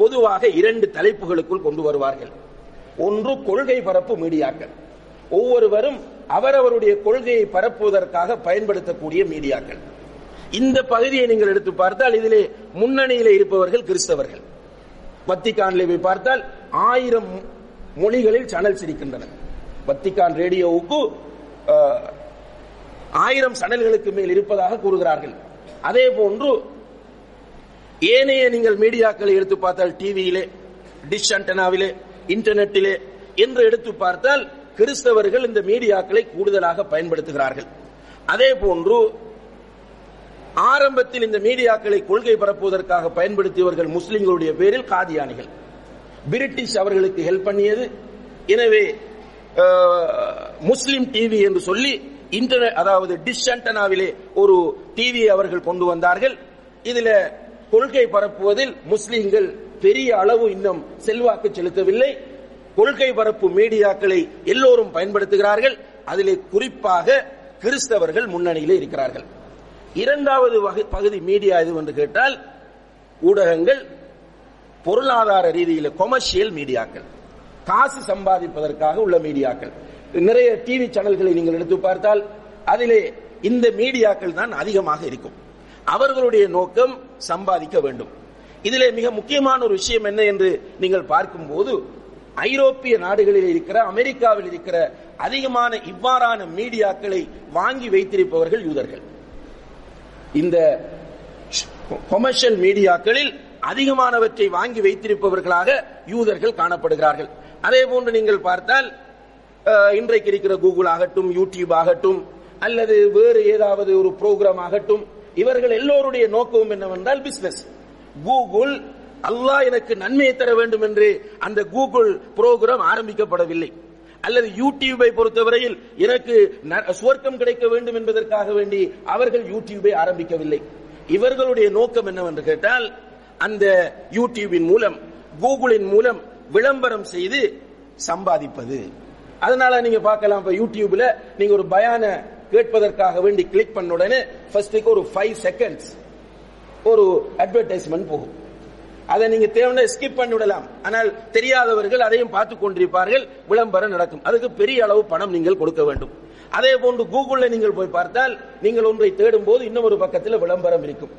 பொதுவாக இரண்டு தலைப்புகளுக்குள் கொண்டு வருவார்கள். ஒன்று கொள்கை பரப்பு மீடியாக்கள். ஒவ்வொருவரும் அவரவருடைய கொள்கையை பரப்புவதற்காக பயன்படுத்தக்கூடிய மீடியாக்கள். இந்த பகுதியை நீங்கள் எடுத்து பார்த்தால் இதிலே முன்னணியில் இருப்பவர்கள் கிறிஸ்தவர்கள். வத்திகானிலே போய் பார்த்தால் ஆயிரம் மொழிகளில் சேனல்ஸ் இருக்கின்றன. வத்திகான் ரேடியோவுக்கு ஆயிரம் சனல்களுக்கு மேல் இருப்பதாக கூறுகிறார்கள். அதே போன்று ஏனைய நீங்கள் மீடியாக்களை எடுத்து பார்த்தால் டிவியிலே டிஷ் அண்டனாவிலே இன்டர்நெட்டிலே என்று எடுத்து பார்த்தால் கிறிஸ்தவர்கள் இந்த மீடியாக்களை கூடுதலாக பயன்படுத்துகிறார்கள். அதே போன்று ஆரம்பத்தில் இந்த மீடியாக்களை கொள்கை பரப்புவதற்காக பயன்படுத்தியவர்கள் முஸ்லிம்களுடைய பேரில் காதியானிகள். பிரிட்டிஷ் அவர்களுக்கு ஹெல்ப் பண்ணியது. எனவே முஸ்லிம் டிவி என்று சொல்லி இன்டர்நெட் அதாவது டிஸ்அண்டனாவிலே ஒரு டிவியை அவர்கள் கொண்டு வந்தார்கள். இதுல கொள்கை பரப்புவதில் முஸ்லிம்கள் பெரிய அளவு இன்னும் செல்வாக்கு செலுத்தவில்லை. கொள்கை பரப்பு மீடியாக்களை எல்லோரும் பயன்படுத்துகிறார்கள். அதிலே குறிப்பாக கிறிஸ்தவர்கள் முன்னணியிலே இருக்கிறார்கள். இரண்டாவது பகுதி மீடியா எது என்று கேட்டால் ஊடகங்கள் பொருளாதார ரீதியில் கொமர்ஷியல் மீடியாக்கள். காசு சம்பாதிப்பதற்காக உள்ள மீடியாக்கள். நிறைய டிவி சேனல்களை நீங்கள் எடுத்து பார்த்தால் அதிலே இந்த மீடியாக்கள் தான் அதிகமாக இருக்கும். அவர்களுடைய நோக்கம் சம்பாதிக்க வேண்டும். இதிலே மிக முக்கியமான ஒரு விஷயம் என்ன என்று நீங்கள் பார்க்கும்போது ஐரோப்பிய நாடுகளில் இருக்கிற அமெரிக்காவில் இருக்கிற அதிகமான இவ்வாறான மீடியாக்களை வாங்கி வைத்திருப்பவர்கள் யூதர்கள். இந்த கொமர்ஷியல் மீடியாக்களில் அதிகமானவற்றை வாங்கி வைத்திருப்பவர்களாக யூதர்கள் காணப்படுகிறார்கள். அதே போன்று நீங்கள் பார்த்தால் இன்றைக்கு இருக்கிற கூகுள் ஆகட்டும் யூடியூப் ஆகட்டும் அல்லது வேறு ஏதாவது ஒரு ப்ரோக்ராம் ஆகட்டும் இவர்கள் எல்லோருடைய நோக்கமும் என்னவென்றால் பிசினஸ் கூகுள் அல்லாஹ் எனக்கு நன்மையை தர வேண்டும் என்று அந்த கூகுள் புரோகிராம் ஆரம்பிக்கப்படவில்லை. அல்லது யூடியூபை பொறுத்தவரையில் எனக்கு சுவர்க்கம் கிடைக்க வேண்டும் என்பதற்காக வேண்டி அவர்கள் யூடியூபை ஆரம்பிக்கவில்லை. இவர்களுடைய நோக்கம் என்னவென்று கேட்டால் அந்த யூடியூபின் மூலம் கூகுளின் மூலம் விளம்பரம் செய்து சம்பாதிப்பது. அதனால நீங்க பார்க்கலாம் இப்ப யூடியூப்ல நீங்க ஒரு பயான கேட்பதற்காக வேண்டி கிளிக் பண்ண உடனே ஃபர்ஸ்ட்டுக்கு ஒரு ஃபைவ் செகண்ட்ஸ் ஒரு அட்வர்டைஸ்மெண்ட் போகும். அதை நீங்க தேவையான ஸ்கிப் பண்ணி விடலாம். ஆனால் தெரியாதவர்கள் அதையும் பார்த்து கொண்டிருப்பார்கள். விளம்பரம் நடக்கும். அதுக்கு பெரிய அளவு பணம் நீங்கள் கொடுக்க வேண்டும். அதே போன்று கூகுள்ல நீங்கள் போய் பார்த்தால் நீங்கள் ஒன்றை தேடும் போது இன்னும் ஒரு பக்கத்தில் விளம்பரம் இருக்கும்.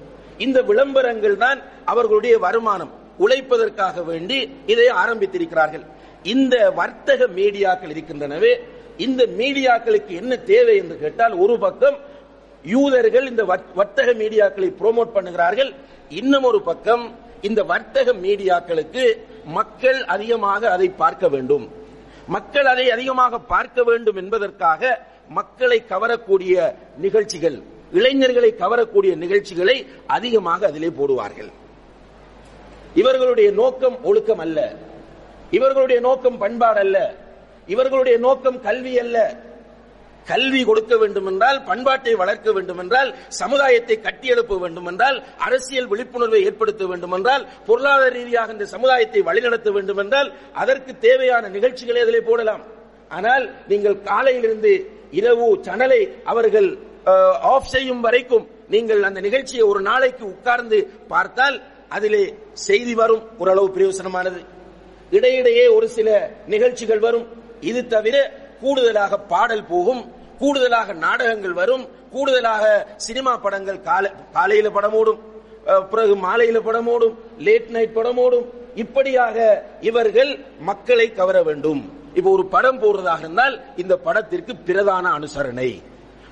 இந்த விளம்பரங்கள் தான் அவர்களுடைய வருமானம். உழைப்பதற்காக வேண்டி இதை ஆரம்பித்திருக்கிறார்கள். இந்த வர்த்தக மீடியாக்கள் இருக்கின்றனவே இந்த மீடியாக்களுக்கு என்ன தேவை என்று கேட்டால் ஒரு பக்கம் யூதர்கள் இந்த வர்த்தக மீடியாக்களை ப்ரோமோட் பண்ணுகிறார்கள் இன்னும் ஒரு பக்கம் இந்த வர்த்தக மீடியாக்களுக்கு மக்கள் அதிகமாக அதை பார்க்க வேண்டும். மக்கள் அதை அதிகமாக பார்க்க வேண்டும் என்பதற்காக மக்களை கவரக்கூடிய நிகழ்ச்சிகள் இளைஞர்களை கவரக்கூடிய நிகழ்ச்சிகளை அதிகமாக அதிலே போடுவார்கள். இவர்களுடைய நோக்கம் ஒழுக்கம் அல்ல. இவர்களுடைய நோக்கம் பண்பாடு அல்ல இவர்களுடைய நோக்கம் கல்வி அல்ல. கல்வி கொடுக்க வேண்டும் என்றால் பண்பாட்டை வளர்க்க வேண்டும் என்றால் சமுதாயத்தை கட்டியெழுப்ப வேண்டும் என்றால் அரசியல் விழிப்புணர்வை ஏற்படுத்த வேண்டும் என்றால் பொருளாதார ரீதியாக இந்த சமுதாயத்தை வழிநடத்த வேண்டும் என்றால் அதற்கு தேவையான நிகழ்ச்சிகளை அதிலே போடலாம். ஆனால் நீங்கள் காலையிலிருந்து இரவு சனலை அவர்கள் ஆஃப் செய்யும் வரைக்கும் நீங்கள் அந்த நிகழ்ச்சியை ஒரு நாளைக்கு உட்கார்ந்து பார்த்தால் அதிலே செய்தி வரும் ஓரளவு பிரயோசனமானது. இடையிடையே ஒரு சில நிகழ்ச்சிகள் வரும். இது தவிர கூடுதலாக பாடல் போகும் கூடுதலாக நாடகங்கள் வரும் கூடுதலாக சினிமா படங்கள் காலை காலையில படமோடும் ஓடும் பிறகு மாலையில படமோடும் லேட் நைட் படமோடும் இப்படியாக இவர்கள் மக்களை கவர வேண்டும். இப்போ ஒரு படம் போடுறதாக இருந்தால் இந்த படத்திற்கு பிரதான அனுசரணை.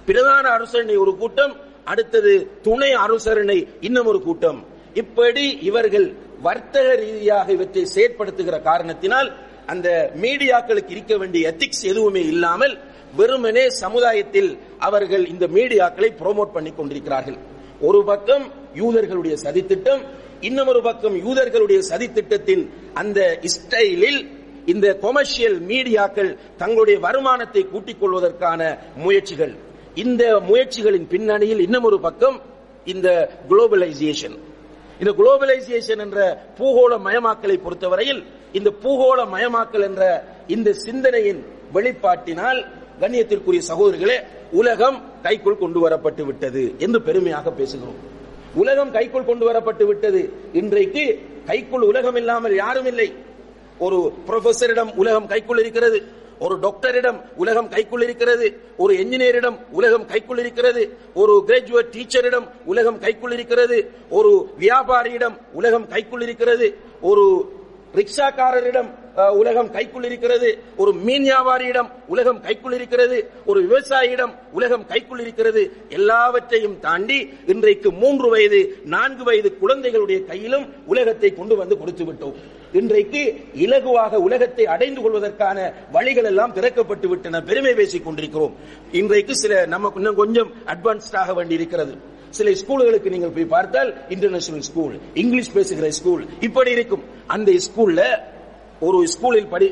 பிரதான அனுசரணை ஒரு கூட்டம் அடுத்தது துணை அனுசரணை இன்னும் ஒரு கூட்டம். இப்படி இவர்கள் வர்த்தக ரீதியாக இவற்றை செயற்படுத்துகிற காரணத்தினால் அந்த மீடியாக்களுக்கு இருக்க வேண்டிய எத்திக்ஸ் எதுவுமே இல்லாமல் வெறுமனே சமுதாயத்தில் அவர்கள் இந்த மீடியாக்களை ப்ரோமோட் பண்ணி கொண்டிருக்கிறார்கள். ஒரு பக்கம் யூதர்களுடைய சதித்திட்டம் இன்னமொரு பக்கம் யூதர்களுடைய சதித்திட்டத்தின் அந்த ஸ்டைலில் இந்த கொமர்ஷியல் மீடியாக்கள் தங்களுடைய வருமானத்தை கூட்டிக் கொள்வதற்கான முயற்சிகள். இந்த முயற்சிகளின் பின்னணியில் இன்னமொரு பக்கம் இந்த குளோபலைசேஷன் இந்த குளோபலைசேஷன் என்ற பூகோள மயமாக்கலை பொறுத்தவரையில் இந்த பூகோள மயமாக்கல் என்ற இந்த சிந்தனையின் வெளிப்பாட்டினால் கண்ணியத்திற்குரிய சகோதரிகளே உலகம் கைக்குள் கொண்டு வரப்பட்டு விட்டது என்று பெருமையாக பேசுகிறோம். உலகம் கைக்குள் கொண்டு வரப்பட்டு விட்டது. இன்றைக்கு கைக்குள் உலகம் இல்லாமல் யாரும் இல்லை. ஒரு ப்ரொஃபஸரிடம் உலகம் கைக்குள் இருக்கிறது. ஒரு டாக்டரிடம் உலகம் கைக்குள் இருக்கிறது ஒரு என்ஜினியரிடம் உலகம் கைக்குள் இருக்கிறது ஒரு கிராஜுவேட் டீச்சரிடம் உலகம் கைக்குள் இருக்கிறது ஒரு வியாபாரியிடம் உலகம் கைக்குள் இருக்கிறது ஒரு ரிக்ஷாக்காரரிடம் உலகம் கைக்குள் இருக்கிறது ஒரு மீன் வியாபாரியிடம் உலகம் கைக்குள் இருக்கிறது ஒரு விவசாயியிடம் உலகம் கைக்குள் இருக்கிறது எல்லாவற்றையும் தாண்டி இன்றைக்கு மூன்று வயது நான்கு வயது குழந்தைகளுடைய கையிலும் உலகத்தை கொண்டு வந்து கொடுத்து விட்டோம் இன்றைக்கு இலகுவாக உலகத்தை அடைந்து கொள்வதற்கான வழிகள் எல்லாம் திறக்கப்பட்டு விட்டன பெருமை பேசிக் கொண்டிருக்கிறோம். இன்றைக்கு சில நமக்கு இன்னும் கொஞ்சம் அட்வான்ஸ்டாக வேண்டி இருக்கிறது சில ஸ்கூல்களுக்கு நீங்கள் போய் பார்த்தால் இன்டர்நேஷனல் ஸ்கூல் இங்கிலீஷ் பேசுகிற ஸ்கூல் இப்படி இருக்கும். அந்த ஸ்கூல்ல ஒரு ஸ்கூலில் படி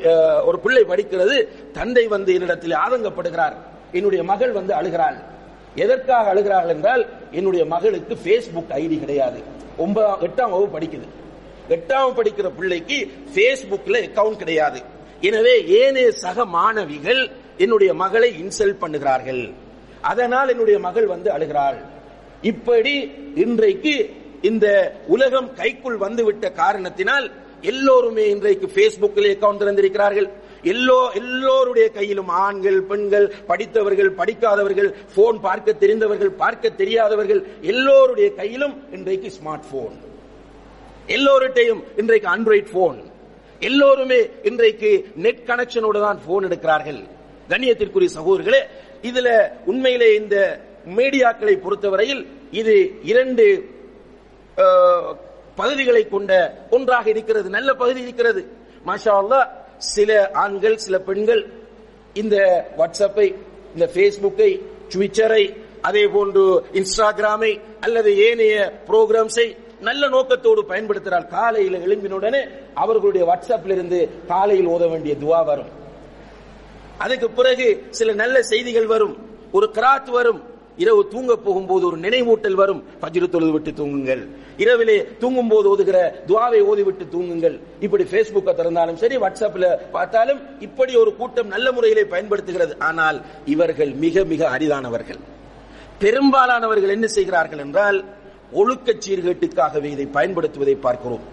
ஒரு பிள்ளை படிக்கிறது தந்தை வந்து என்னிடத்தில் ஆதங்கப்படுகிறார். என்னுடைய மகள் வந்து அழுகிறாள். எதற்காக அழுகிறாள் என்றால் என்னுடைய மகளுக்கு பேஸ்புக் ஐடி கிடையாது. ஒன்பதாம் எட்டாம் வகுப்பு படிக்குது. எட்டாம் படிக்கிற பிள்ளைக்கு பேஸ்புக்ல அக்கவுண்ட் கிடையாது. எனவே ஏனே சக மாணவிகள் என்னுடைய மகளை இன்சல்ட் பண்ணுகிறார்கள். அதனால் என்னுடைய மகள் வந்து அழுகிறாள். இப்படி இன்றைக்கு இந்த உலகம் கைக்குள் வந்துவிட்ட காரணத்தினால் எல்லோருமே இன்றைக்கு பேஸ்புக்கில் அக்கவுண்ட் திறந்திருக்கிறார்கள். எல்லோ எல்லோருடைய கையிலும் ஆண்கள் பெண்கள் படித்தவர்கள் படிக்காதவர்கள் போன் பார்க்க தெரிந்தவர்கள் பார்க்க தெரியாதவர்கள் எல்லோருடைய கையிலும் இன்றைக்கு ஸ்மார்ட் போன் எல்லோருட்டையும் இன்றைக்கு ஆண்ட்ராய்ட் போன் எல்லோருமே இன்றைக்கு நெட் கனெக்ஷனோட தான் போன் எடுக்கிறார்கள். கண்ணியத்திற்குரிய சகோதரர்களே இதுல உண்மையிலே இந்த மீடியாக்களை பொறுத்தவரையில் இது இரண்டு பகுதிகளை கொண்ட ஒன்றாக இருக்கிறது நல்ல பகுதி இருக்கிறது. மாஷா சில ஆண்கள் சில பெண்கள் இந்த வாட்ஸ்அப்பை இந்த பேஸ்புக்கை ட்விட்டரை அதே போன்று இன்ஸ்டாகிராமை அல்லது ஏனைய புரோகிராம்ஸை நல்ல நோக்கத்தோடு பயன்படுத்துகிறார். காலையில் எழும்பினுடனே அவர்களுடைய வாட்ஸ்அப்ல இருந்து காலையில் ஓத வேண்டிய துவா வரும். அதுக்கு பிறகு சில நல்ல செய்திகள் வரும். ஒரு கிராத் வரும். இரவு தூங்க போகும்போது ஒரு நினைவூட்டல் வரும். பஜ்ரு தொழுது விட்டு தூங்குங்கள். இரவிலே தூங்கும் போது ஓதுகிற துவாவை ஓதி விட்டு தூங்குங்கள். இப்படி Facebooka திறந்தாலும் சரி வாட்ஸ்அப்ல பார்த்தாலும் இப்படி ஒரு கூட்டம் நல்ல முறையிலே பயன்படுத்துகிறது. ஆனால் இவர்கள் மிக மிக அரிதானவர்கள். பெரும்பாலானவர்கள் என்ன செய்கிறார்கள் என்றால் ஒழுக்க சீர்கேட்டுக்காகவே இதை பயன்படுத்துவதை பார்க்கிறோம்.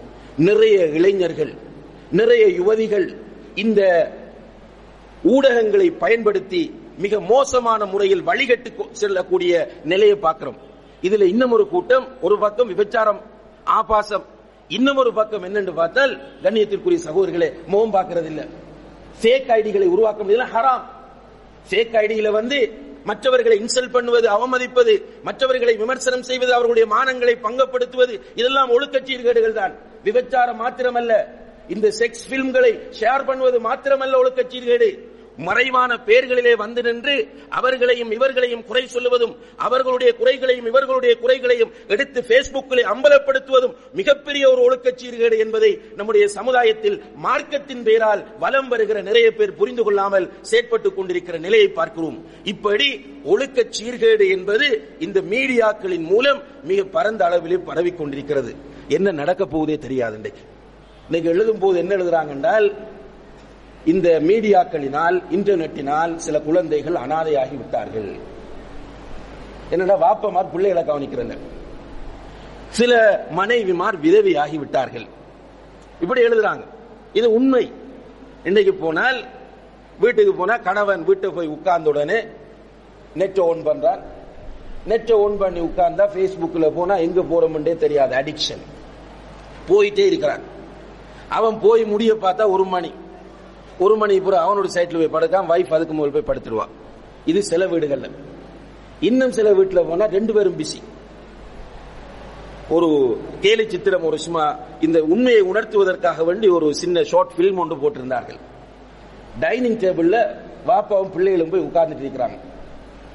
நிறைய இளைஞர்கள் நிறைய யுவதிகள் இந்த ஊடகங்களை பயன்படுத்தி மிக மோசமான முறையில் வழிகட்டு செல்லக்கூடிய நிலையை பார்க்கிறோம். இதுல இன்னும் ஒரு கூட்டம் ஒரு பக்கம் விபச்சாரம் ஆபாசம். இன்னும் ஒரு பக்கம் என்னன்னு பார்த்தால் கண்ணியத்திற்குரிய சகோதரிகளை முகம் பார்க்கறது இல்ல ஃபேக் ஐடிகளை உருவாக்க முடியல ஹராம். ஃபேக் ஐடியில வந்து மற்றவர்களை இன்சல்ட் பண்ணுவது அவமதிப்பது மற்றவர்களை விமர்சனம் செய்வது அவர்களுடைய மானங்களை பங்கப்படுத்துவது இதெல்லாம் ஒழுக்கச் சீர்கேடுகள் தான் விபச்சாரம் மாத்திரமல்ல. இந்த செக்ஸ் பிலிம்களை ஷேர் பண்ணுவது மாத்திரமல்ல ஒழுக்கச் சீர்கேடு மறைவான பெயர்களிலே வந்து நின்று அவர்களையும் இவர்களையும் குறை சொல்லுவதும் அவர்களுடைய குறைகளையும் இவர்களுடைய குறைகளையும் எடுத்து பேஸ்புக்கிலே அம்பலப்படுத்துவதும் மிகப்பெரிய ஒரு ஒழுக்க சீர்கேடு என்பதை நம்முடைய சமுதாயத்தில் மார்க்கத்தின் பெயரால் வலம் வருகிற நிறைய பேர் புரிந்து கொள்ளாமல் செயற்பட்டுக் கொண்டிருக்கிற நிலையை பார்க்கிறோம். இப்படி ஒழுக்க சீர்கேடு என்பது இந்த மீடியாக்களின் மூலம் மிக பரந்த அளவிலே பரவிக் கொண்டிருக்கிறது. என்ன நடக்க போவதே தெரியாது இன்றைக்கு. இன்னைக்கு எழுதும் போது என்ன எழுதுறாங்க என்றால் இந்த மீடியாக்களினால் இன்டர்நெட்டினால் சில குழந்தைகள் அனாதையாகி விட்டார்கள். என்னடா வாப்பமார் பிள்ளைகளை கவனிக்கிறாங்க. சில மனைவிமார் விதவியாகி விட்டார்கள். இப்படி எழுதுறாங்க. இது உண்மை. இன்னைக்கு போனால் வீட்டுக்கு போனா கணவன் வீட்டை போய் உட்கார்ந்த உடனே நெட்டை ஓன் பண்றான் நெட்டை ஓன் பண்ணி உட்கார்ந்தா ஃபேஸ்புக்கில் போனா எங்க போறோம்ன்றே தெரியாது. அடிக்ஷன் போயிட்டே இருக்கிறான். அவன் போய் முடிய பார்த்தா ஒரு மணி. ஒரு மணி பூரா அவனோட சைட்ல போய் படுக்கான் வைஃப் அதுக்கு முதல் போய் படுத்துடுவான் இது சில வீடுகள்ல. இன்னும் சில வீட்டுல போனா ரெண்டு பேரும் பிஸி ஒரு கேலி சித்திரம் ஒரு சும்மா இந்த உண்மையை உணர்த்துவதற்காக வேண்டி ஒரு சின்ன ஷார்ட் பிலிம் ஒன்று போட்டிருந்தார்கள். டைனிங் டேபிள்ல வாப்பாவும் பிள்ளைகளும் போய் உட்கார்ந்துட்டு இருக்கிறாங்க.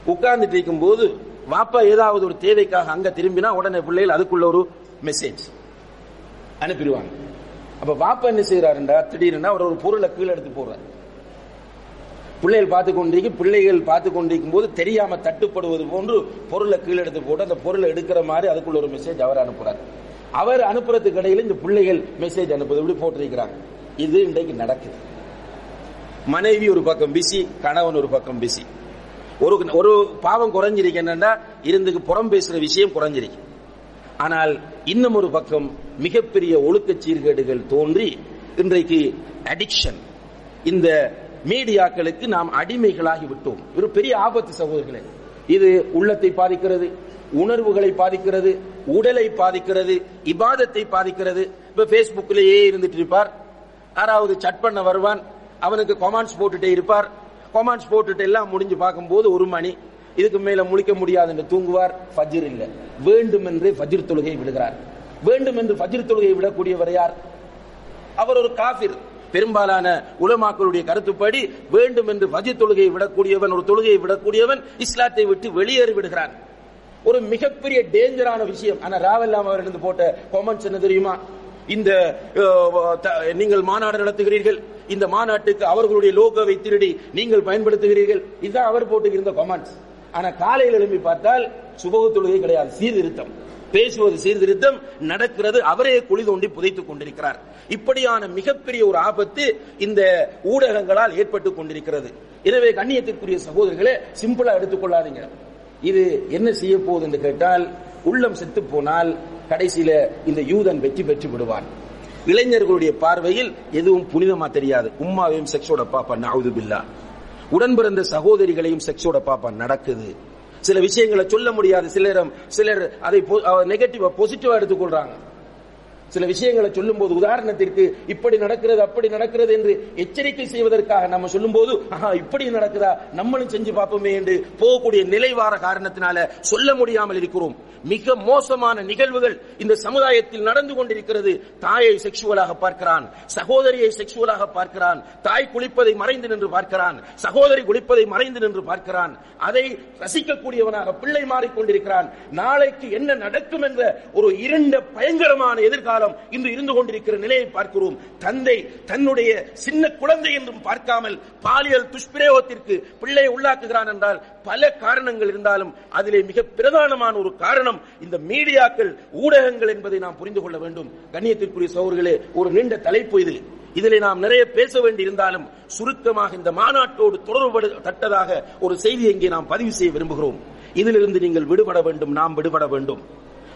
உட்கார்ந்துட்டு இருக்கும் போது வாப்பா ஏதாவது ஒரு தேவைக்காக அங்க திரும்பினா உடனே பிள்ளைகள் அதுக்குள்ள ஒரு மெசேஜ் அனுப்பிடுவாங்க. அப்ப பாப்பா என்ன செய்யறாருண்டா திடீர்னு அவர் ஒரு பொருளை கீழே எடுத்து போடுறார். பிள்ளைகள் பார்த்து கொண்டிருக்கும் பிள்ளைகள் பார்த்து கொண்டிருக்கும் போது தெரியாம தட்டுப்படுவது போன்று பொருளை கீழே எடுத்து போட்டு அந்த பொருளை எடுக்கிற மாதிரி அதுக்குள்ள ஒரு மெசேஜ் அவர் அனுப்புறாரு. அவர் அனுப்புறதுக்கு இடையில இந்த பிள்ளைகள் மெசேஜ் அனுப்புது. இப்படி போட்டிருக்கிறாங்க இது இன்றைக்கு நடக்குது. மனைவி ஒரு பக்கம் பிஸி கணவன் ஒரு பக்கம் பிஸி ஒரு ஒரு பாவம் குறைஞ்சிருக்கு என்னன்னா இருந்துக்கு புறம் பேசுற விஷயம் குறைஞ்சிருக்கு. ஆனால் இன்னும் ஒரு பக்கம் மிகப்பெரிய ஒழுக்க சீர்கேடுகள் தோன்றி இன்றைக்கு அடிக்ஷன் இந்த மீடியாக்களுக்கு நாம் அடிமைகளாகி விட்டோம். ஒரு பெரிய ஆபத்து சகோதரர்களே. இது உள்ளத்தை பாதிக்கிறது உணர்வுகளை பாதிக்கிறது உடலை பாதிக்கிறது இபாதத்தை பாதிக்கிறது. இப்ப பேஸ்புக்லயே இருந்துட்டு இருப்பார். யாராவது சட் பண்ண வருவான். அவனுக்கு கொமாண்ட்ஸ் போட்டுட்டே இருப்பார். கொமாண்ட்ஸ் போட்டுட்டு எல்லாம் முடிஞ்சு பார்க்கும்போது ஒரு மணி. இதுக்கு மேல முழிக்க முடியாது என்று தூங்குவார் ஃபஜிர் இல்ல. வேண்டும் என்று ஃபஜிர் தொழுகையை விடுகிறார். வேண்டும் என்று ஃபஜிர் தொழுகையை விடக்கூடியவர் யார்? அவர் ஒரு காபிர் பெரும்பாலான உலமாக்களுடைய கருத்துப்படி வேண்டும் என்று ஃபஜிர் தொழுகையை விடக்கூடியவன் ஒரு தொழுகையை விடக்கூடியவன் இஸ்லாத்தை விட்டு வெளியேறி விடுகிறான். ஒரு மிகப்பெரிய டேஞ்சரான விஷயம். ஆனா ராவல்லாம் அவர் இருந்து போட்ட கொமெண்ட்ஸ் என்ன தெரியுமா? இந்த நீங்கள் மாநாடு நடத்துகிறீர்கள். இந்த மாநாட்டுக்கு அவர்களுடைய லோகோவை திருடி நீங்கள் பயன்படுத்துகிறீர்கள். இதுதான் அவர் போட்டுக்கிருந்த கொமெண்ட்ஸ் ஆனா காலையில் எழுப்பி பார்த்தால் சுபகு தொழுகை கிடையாது. சீர்திருத்தம். பேசுவது சீர்திருத்தம் நடக்கிறது அவரே குழி தோண்டி புதைத்துக் கொண்டிருக்கிறார். இப்படியான மிகப்பெரிய ஒரு ஆபத்து இந்த ஊடகங்களால் ஏற்பட்டு கொண்டிருக்கிறது. எனவே கண்ணியத்திற்குரிய சகோதரர்களே சிம்பிளா எடுத்துக்கொள்ளாதீங்க. இது என்ன செய்ய போகுது என்று கேட்டால் உள்ளம் செத்து போனால் கடைசியில இந்த யூதன் வெற்றி பெற்று விடுவான். இளைஞர்களுடைய பார்வையில் எதுவும் புனிதமா தெரியாது. உம்மாவையும் செக்ஸோட பாப்பா நவுது பில்லா உடன் பிறந்த சகோதரிகளையும் செக்ஸோட பாப்பா நடக்குது. சில விஷயங்களை சொல்ல முடியாது. சிலரும் சிலர் அதை நெகட்டிவா பாசிட்டிவா எடுத்துக்கொள்றாங்க. சில விஷயங்களை சொல்லும் போது உதாரணத்திற்கு இப்படி நடக்கிறது அப்படி நடக்கிறது என்று எச்சரிக்கை செய்வதற்காக நம்ம சொல்லும் போது ஆஹா இப்படி நடக்குதா? நம்மளும் செஞ்சு பார்ப்போமே என்று போகக்கூடிய நிலைவார காரணத்தினால சொல்ல முடியாமல் இருக்கிறோம். மிக மோசமான நிகழ்வுகள் இந்த சமுதாயத்தில் நடந்து கொண்டிருக்கிறது. தாயை செக்ஷுவலாக பார்க்கிறான். சகோதரியை செக்ஷுவலாக பார்க்கிறான். தாய் குளிப்பதை மறைந்து நின்று பார்க்கிறான். சகோதரி குளிப்பதை மறைந்து நின்று பார்க்கிறான். அதை ரசிக்கக்கூடியவனாக பிள்ளை மாறிக்கொண்டிருக்கிறான். நாளைக்கு என்ன நடக்கும் என்ற ஒரு இருண்ட பயங்கரமான எதிர்கால காலம் இன்று இருந்து கொண்டிருக்கிற நிலையை பார்க்கிறோம். தந்தை தன்னுடைய சின்ன குழந்தை என்றும் பார்க்காமல் பாலியல் துஷ்பிரயோகத்திற்கு பிள்ளையை உள்ளாக்குகிறான் என்றால் பல காரணங்கள் இருந்தாலும் அதிலே மிக பிரதானமான ஒரு காரணம் இந்த மீடியாக்கள் ஊடகங்கள் என்பதை நாம் புரிந்து கொள்ள வேண்டும். கண்ணியத்திற்குரிய சோர்களே ஒரு நீண்ட தலைப்பு இது இதிலே நாம் நிறைய பேச வேண்டியிருந்தாலும் சுருக்கமாக இந்த மாநாட்டோடு தொடர்பு தட்டதாக ஒரு செய்தி இங்கே நாம் பதிவு செய்ய விரும்புகிறோம். இதிலிருந்து நீங்கள் விடுபட வேண்டும் நாம் விடுபட வேண்டும்.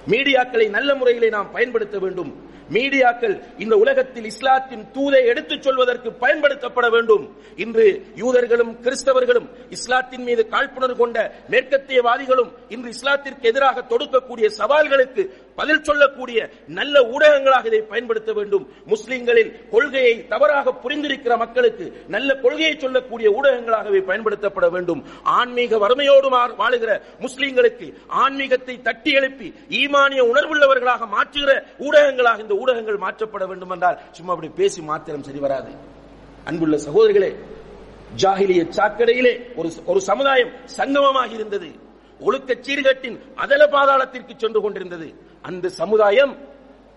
மீடியாக்களை நல்ல முறையிலே நாம் பயன்படுத்த வேண்டும். மீடியாக்கள் இந்த உலகத்தில் இஸ்லாத்தின் தூதை எடுத்துச் சொல்வதற்கு பயன்படுத்தப்பட வேண்டும். இன்று யூதர்களும் கிறிஸ்தவர்களும் இஸ்லாத்தின் மீது காழ்ப்புணர்வு கொண்ட மேற்கத்தியவாதிகளும் இன்று இஸ்லாத்திற்கு எதிராக தொடுக்கக்கூடிய சவால்களுக்கு பதில் சொல்லக்கூடிய நல்ல ஊடகங்களாக இதை பயன்படுத்த வேண்டும். முஸ்லிம்களின் கொள்கையை தவறாக புரிந்திருக்கிற மக்களுக்கு நல்ல கொள்கையை சொல்லக்கூடிய ஊடகங்களாகவே பயன்படுத்தப்பட வேண்டும். ஆன்மீக வறுமையோடு வாழுகிற முஸ்லிம்களுக்கு ஆன்மீகத்தை தட்டி எழுப்பி ஈமானிய உணர்வுள்ளவர்களாக மாற்றுகிற ஊடகங்களாக இந்த ஊடகங்கள் மாற்றப்பட வேண்டும் என்றால் சும்மா அப்படி பேசி மாத்திரம் சரி வராது. அன்புள்ள சகோதரிகளே ஜாகிலிய சாக்கடையிலே ஒரு ஒரு சமுதாயம் சங்கமமாக இருந்தது. ஒழுக்க சீர்கட்டின் அதல பாதாளத்திற்கு சென்று கொண்டிருந்தது. அந்த சமுதாயம்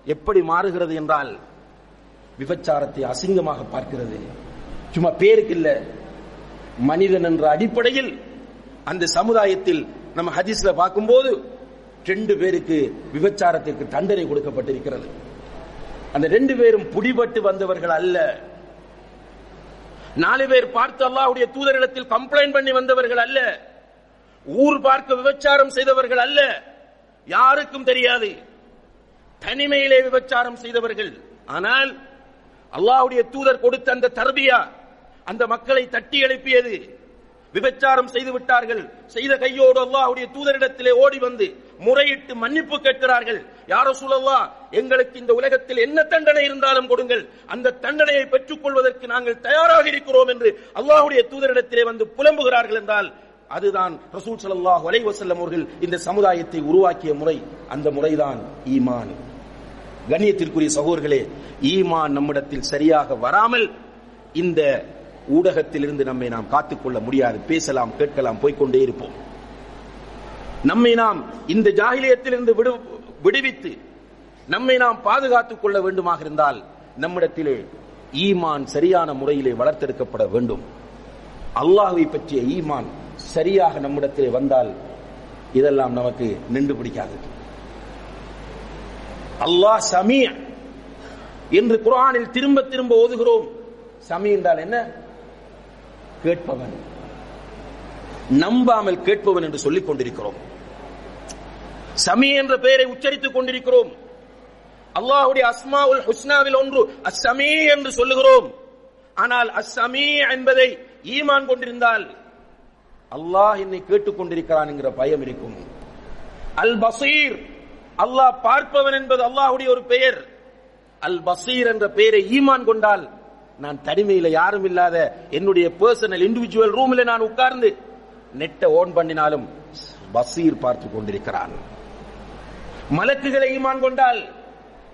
எப்படி மாறுகிறது என்றால் விபச்சாரத்தை அசிங்கமாக பார்க்கிறது. சும்மா பேருக்கு இல்ல. மனிதன் என்ற அடிப்படையில் அந்த சமுதாயத்தில் நம்ம ஹதீஸ்ல பார்க்கும்போது ரெண்டு பேருக்கு விபச்சாரத்திற்கு தண்டனை கொடுக்கப்பட்டிருக்கிறது. அந்த ரெண்டு பேரும் புடிபட்டு வந்தவர்கள் அல்ல. நாலு பேர் பார்த்து அல்லாவுடைய தூதரிடத்தில் கம்ப்ளைண்ட் பண்ணி வந்தவர்கள் அல்ல. ஊர் பார்க்க விபச்சாரம் செய்தவர்கள் அல்ல. யாருக்கும் தெரியாது. தனிமையிலே விபச்சாரம் செய்தவர்கள். ஆனால் அல்லாஹ்வுடைய தூதர் கொடுத்த அந்த தர்பியா அந்த மக்களை தட்டி எழுப்பியது. விபச்சாரம் செய்து விட்டார்கள். செய்த கையோடு அல்லாஹ்வுடைய தூதரிடத்திலே ஓடி வந்து முறையிட்டு மன்னிப்பு கேட்கிறார்கள். யாரோ சூழல்லா எங்களுக்கு இந்த உலகத்தில் என்ன தண்டனை இருந்தாலும் கொடுங்கள். அந்த தண்டனையை பெற்றுக் கொள்வதற்கு நாங்கள் தயாராக இருக்கிறோம் என்று அல்லாஹ்வுடைய தூதரிடத்திலே வந்து புலம்புகிறார்கள் என்றால் அதுதான் ரசூல் சல்லாஹ் அலைஹி வசல்லம் அவர்கள் இந்த சமுதாயத்தை உருவாக்கிய முறை. அந்த முறைதான் ஈமான். கண்ணியத்திற்குரிய சகோதரர்களே ஈமான் நம்மிடத்தில் சரியாக வராமல் இந்த ஊடகத்திலிருந்து நம்மை நாம் காத்துக்கொள்ள முடியாது. பேசலாம் கேட்கலாம் போய்க்கொண்டே இருப்போம். நம்மை நாம் இந்த ஜாகிலியத்திலிருந்து விடு விடுவித்து நம்மை நாம் பாதுகாத்துக் கொள்ள வேண்டுமாக இருந்தால் நம்மிடத்திலே ஈமான் சரியான முறையிலே வளர்த்தெடுக்கப்பட வேண்டும். அல்லாஹை பற்றிய ஈமான் சரியாக நம்மிடத்தில் வந்தால் இதெல்லாம் நமக்கு நின்று பிடிக்காது. அல்லாஹ் சமீ என்று குரானில் திரும்ப திரும்ப ஓதுகிறோம். சமீ என்றால் என்ன? கேட்பவன். நம்பாமல் கேட்பவன் என்று சொல்லிக் கொண்டிருக்கிறோம். சமீ என்ற பெயரை உச்சரித்துக் கொண்டிருக்கிறோம். அல்லாஹ்வுடைய அஸ்மாவுல் ஹுஸ்னாவில் ஒன்று அஸ்ஸமீ என்று சொல்லுகிறோம். ஆனால் அஸ்ஸமீ என்பதை ஈமான் கொண்டிருந்தால் அல்லாஹ் என்னை கேட்டுக் கொண்டிருக்கிறான் பயம் இருக்கும். அல் பசீர் அல்லாஹ் பார்ப்பவன் என்பது அல்லாஹுடைய ஒரு பெயர். அல் பசீர் என்ற பெயரை ஈமான் கொண்டால் நான் தனிமையில யாரும் இல்லாத என்னுடைய பர்சனல் இண்டிவிஜுவல் ரூம்ல நான் உட்கார்ந்து நெட்டை ஓன் பண்ணினாலும் பசீர் பார்த்து கொண்டிருக்கிறான். மலக்குகளை ஈமான் கொண்டால்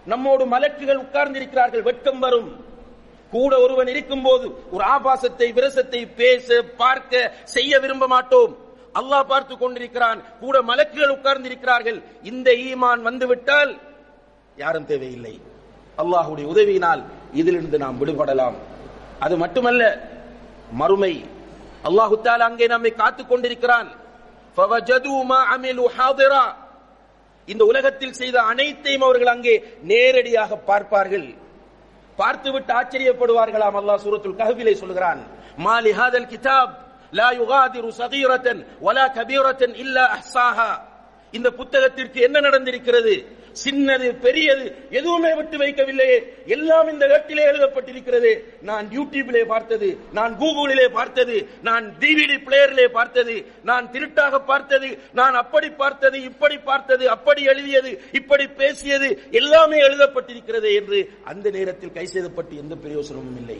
நம்மோடு மலக்குகள் உட்கார்ந்திருக்கிறார்கள் வெட்கம் வரும். கூட ஒருவன் இருக்கும் போது ஒரு ஆபாசத்தை விரசத்தை பேச பார்க்க செய்ய விரும்ப மாட்டோம். அல்லாஹ் பார்த்து கொண்டிருக்கிறான். கூட மலக்குகள் உட்கார்ந்து இருக்கிறார்கள் இந்த ஈமான் வந்துவிட்டால் யாரும் தேவையில்லை. அல்லாஹுடைய உதவியினால் இதிலிருந்து நாம் விடுபடலாம். அது மட்டுமல்ல மறுமை. அல்லாஹு தாலா அங்கே நம்மை காத்துக் கொண்டிருக்கிறான். இந்த உலகத்தில் செய்த அனைத்தையும் அவர்கள் அங்கே நேரடியாக பார்ப்பார்கள். பார்த்துவிட்டு ஆச்சரியப்படுவார்களாம். அல்லாஹ் சூரத்துல் கஹ்ஃபிலே சொல்கிறான். மாலி ஹாதல் கிதாப் லா யுகாதிரு சகீரத்தன் வலா கபீரத்தன் இல்லா அஹ்சாஹா. இந்த புத்தகத்திற்கு என்ன நடந்திருக்கிறது? சின்னது பெரியது எதுவுமே விட்டு வைக்கவில்லையே. எல்லாம் இந்த கட்டிலே எழுதப்பட்டிருக்கிறது. நான் யூடியூபிலே பார்த்தது நான் கூகுளிலே பார்த்தது நான் டிவிடி பிளேயரிலே பார்த்தது நான் திருட்டாக பார்த்தது நான் அப்படி பார்த்தது இப்படி பார்த்தது அப்படி எழுதியது இப்படி பேசியது எல்லாமே எழுதப்பட்டிருக்கிறது என்று அந்த நேரத்தில் கை செய்தப்பட்டு எந்த பிரயோசனமும் இல்லை.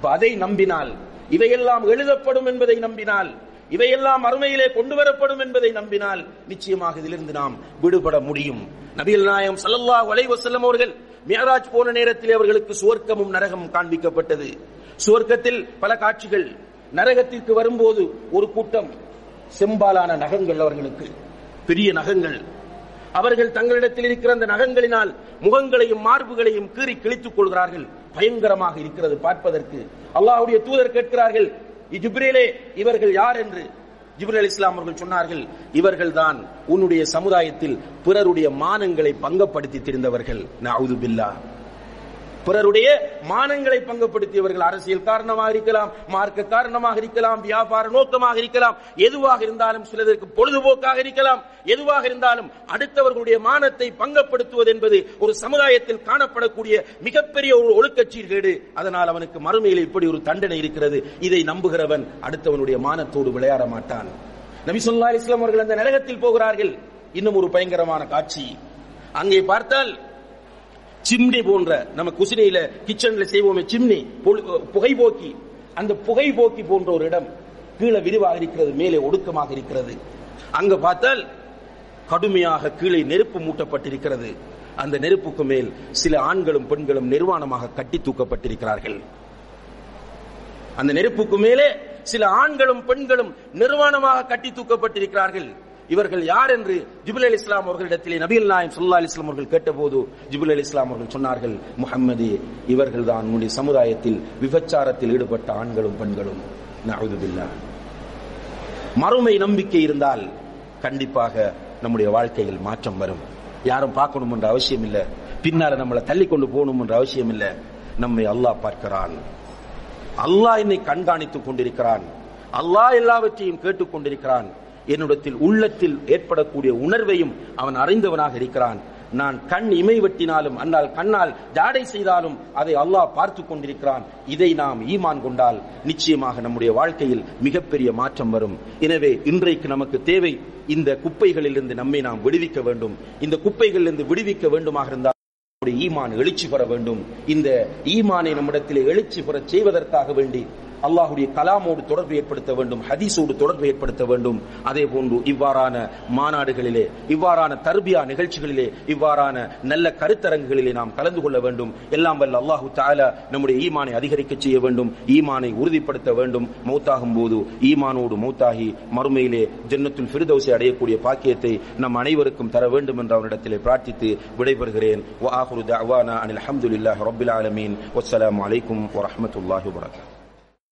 அதை நம்பினால் இவையெல்லாம் எழுதப்படும் என்பதை நம்பினால் இவையெல்லாம் அருமையிலே கொண்டு வரப்படும் என்பதை நம்பினால் நிச்சயமாக இதிலிருந்து நாம் விடுபட முடியும். நபிகள் நாயம் ஸல்லல்லாஹு வலைவசல்லம் அவர்கள் மியராஜ் போன நேரத்தில் அவர்களுக்கு சுவர்க்கமும் நரகமும் காண்பிக்கப்பட்டது. சுவர்க்கத்தில் பல காட்சிகள். நரகத்திற்கு வரும்போது ஒரு கூட்டம் செம்பாலான நகங்கள் அவர்களுக்கு. பெரிய நகங்கள். அவர்கள் தங்களிடத்தில் இருக்கிற அந்த நகங்களினால் முகங்களையும் மார்புகளையும் கீறி கிழித்துக் கொள்கிறார்கள். பயங்கரமாக இருக்கிறது பார்ப்பதற்கு. அல்லாஹுடைய தூதர் கேட்கிறார்கள் ஜிப்ரீலே இவர்கள் யார் என்று ஜிப்ரீல் அலி இஸ்லாம் அவர்கள் சொன்னார்கள் இவர்கள் தான் உன்னுடைய சமுதாயத்தில் பிறருடைய மானங்களை பங்கப்படுத்தி திரிந்தவர்கள். நான் பில்லா பிறருடைய மானங்களை பங்குபடுத்தியவர்கள் அரசியல் காரணமாக இருக்கலாம் மார்க்க காரணமாக இருக்கலாம் வியாபார நோக்கமாக இருக்கலாம் எதுவாக இருந்தாலும் சிலருக்கு பொழுதுபோக்காக இருக்கலாம் எதுவாக இருந்தாலும் அடுத்தவர்களுடைய மானத்தை பங்கப்படுத்துவது என்பது ஒரு சமுதாயத்தில் காணப்படக்கூடிய மிகப்பெரிய ஒரு ஒழுக்கச் சீர்கேடு அதனால் அவனுக்கு மறுமையில் இப்படி ஒரு தண்டனை இருக்கிறது. இதை நம்புகிறவன் அடுத்தவனுடைய மானத்தோடு விளையாட மாட்டான். நபி சொல்லா இஸ்லாம் அவர்கள் அந்த நரகத்தில் போகிறார்கள். இன்னும் ஒரு பயங்கரமான காட்சி. அங்கே பார்த்தால் சிம்னி போன்ற நம்ம குசினையில கிச்சன்ல செய்வோமே சிம்னி பொழு- புகைபோக்கி. அந்த புகைபோக்கி போன்ற ஒரு இடம் கீழே விரிவாக இருக்கிறது மேலே ஒடுக்கமாக இருக்கிறது. அங்க பார்த்தால் கடுமையாக கீழே நெருப்பு மூட்டப்பட்டிருக்கிறது. அந்த நெருப்புக்கு மேல் சில ஆண்களும் பெண்களும் நிர்வாணமாக கட்டி தூக்கப்பட்டிருக்கிறார்கள். அந்த நெருப்புக்கு மேலே சில ஆண்களும் பெண்களும் நிர்வாணமாக கட்டி தூக்கப்பட்டிருக்கிறார்கள். இவர்கள் யார் என்று ஜிபுல் அலி இஸ்லாம் அவர்களிடத்திலே நபிகள் நாயம் சுல்லா அலி இஸ்லாம் அவர்கள் கேட்டபோது ஜிபுல் அலி இஸ்லாம் அவர்கள் சொன்னார்கள் முகம்மது இவர்கள் தான் உன்னுடைய சமுதாயத்தில் விபச்சாரத்தில் ஈடுபட்ட ஆண்களும் பெண்களும். மறுமை நம்பிக்கை இருந்தால் கண்டிப்பாக நம்முடைய வாழ்க்கையில் மாற்றம் வரும். யாரும் பார்க்கணும் என்ற அவசியம் இல்ல. பின்னால நம்மளை தள்ளி கொண்டு போகணும் என்ற அவசியம் இல்ல. நம்மை அல்லாஹ் பார்க்கிறான். அல்லாஹ் என்னை கண்காணித்துக் கொண்டிருக்கிறான். அல்லாஹ் எல்லாவற்றையும் கேட்டுக் கொண்டிருக்கிறான். என்னிடத்தில் உள்ளத்தில் ஏற்படக்கூடிய உணர்வையும் அவன் அறிந்தவனாக இருக்கிறான். நான் கண் இமை வெட்டினாலும் அன்னால் கண்ணால் ஜாடை செய்தாலும் அதை அல்லாஹ் பார்த்து கொண்டிருக்கிறான். இதை நாம் ஈமான் கொண்டால் நிச்சயமாக நம்முடைய வாழ்க்கையில் மிகப்பெரிய மாற்றம் வரும். எனவே இன்றைக்கு நமக்கு தேவை இந்த குப்பைகளிலிருந்து நம்மை நாம் விடுவிக்க வேண்டும். இந்த குப்பைகளிலிருந்து விடுவிக்க வேண்டுமாக இருந்தால் ஈமான் எழுச்சி பெற வேண்டும். இந்த ஈமானை நம்மிடத்தில் எழுச்சி பெற செய்வதற்காக வேண்டி அல்லாஹுடைய கலாமோடு தொடர்பு ஏற்படுத்த வேண்டும் ஹதீஸோடு தொடர்பு ஏற்படுத்த வேண்டும். அதே போன்று இவ்வாறான மாநாடுகளிலே இவ்வாறான தர்பியா நிகழ்ச்சிகளிலே இவ்வாறான நல்ல கருத்தரங்குகளிலே நாம் கலந்து கொள்ள வேண்டும். எல்லாம் வல்ல அல்லாஹு தாலா நம்முடைய ஈமானை அதிகரிக்க செய்ய வேண்டும் ஈமானை உறுதிப்படுத்த வேண்டும். மௌத்தாகும் போது ஈமானோடு மௌத்தாகி மறுமையிலே ஜன்னத்துல் ஃபிர்தௌசை அடையக்கூடிய பாக்கியத்தை நம் அனைவருக்கும் தர வேண்டும் என்று அவரிடத்திலே பிரார்த்தித்து விடைபெறுகிறேன். அனில் அஹமதுல்லாஹ் ரபுல் ஆலமீன். வசலாம் வலைக்கும் வரமத்துல்லாஹி வரகாத்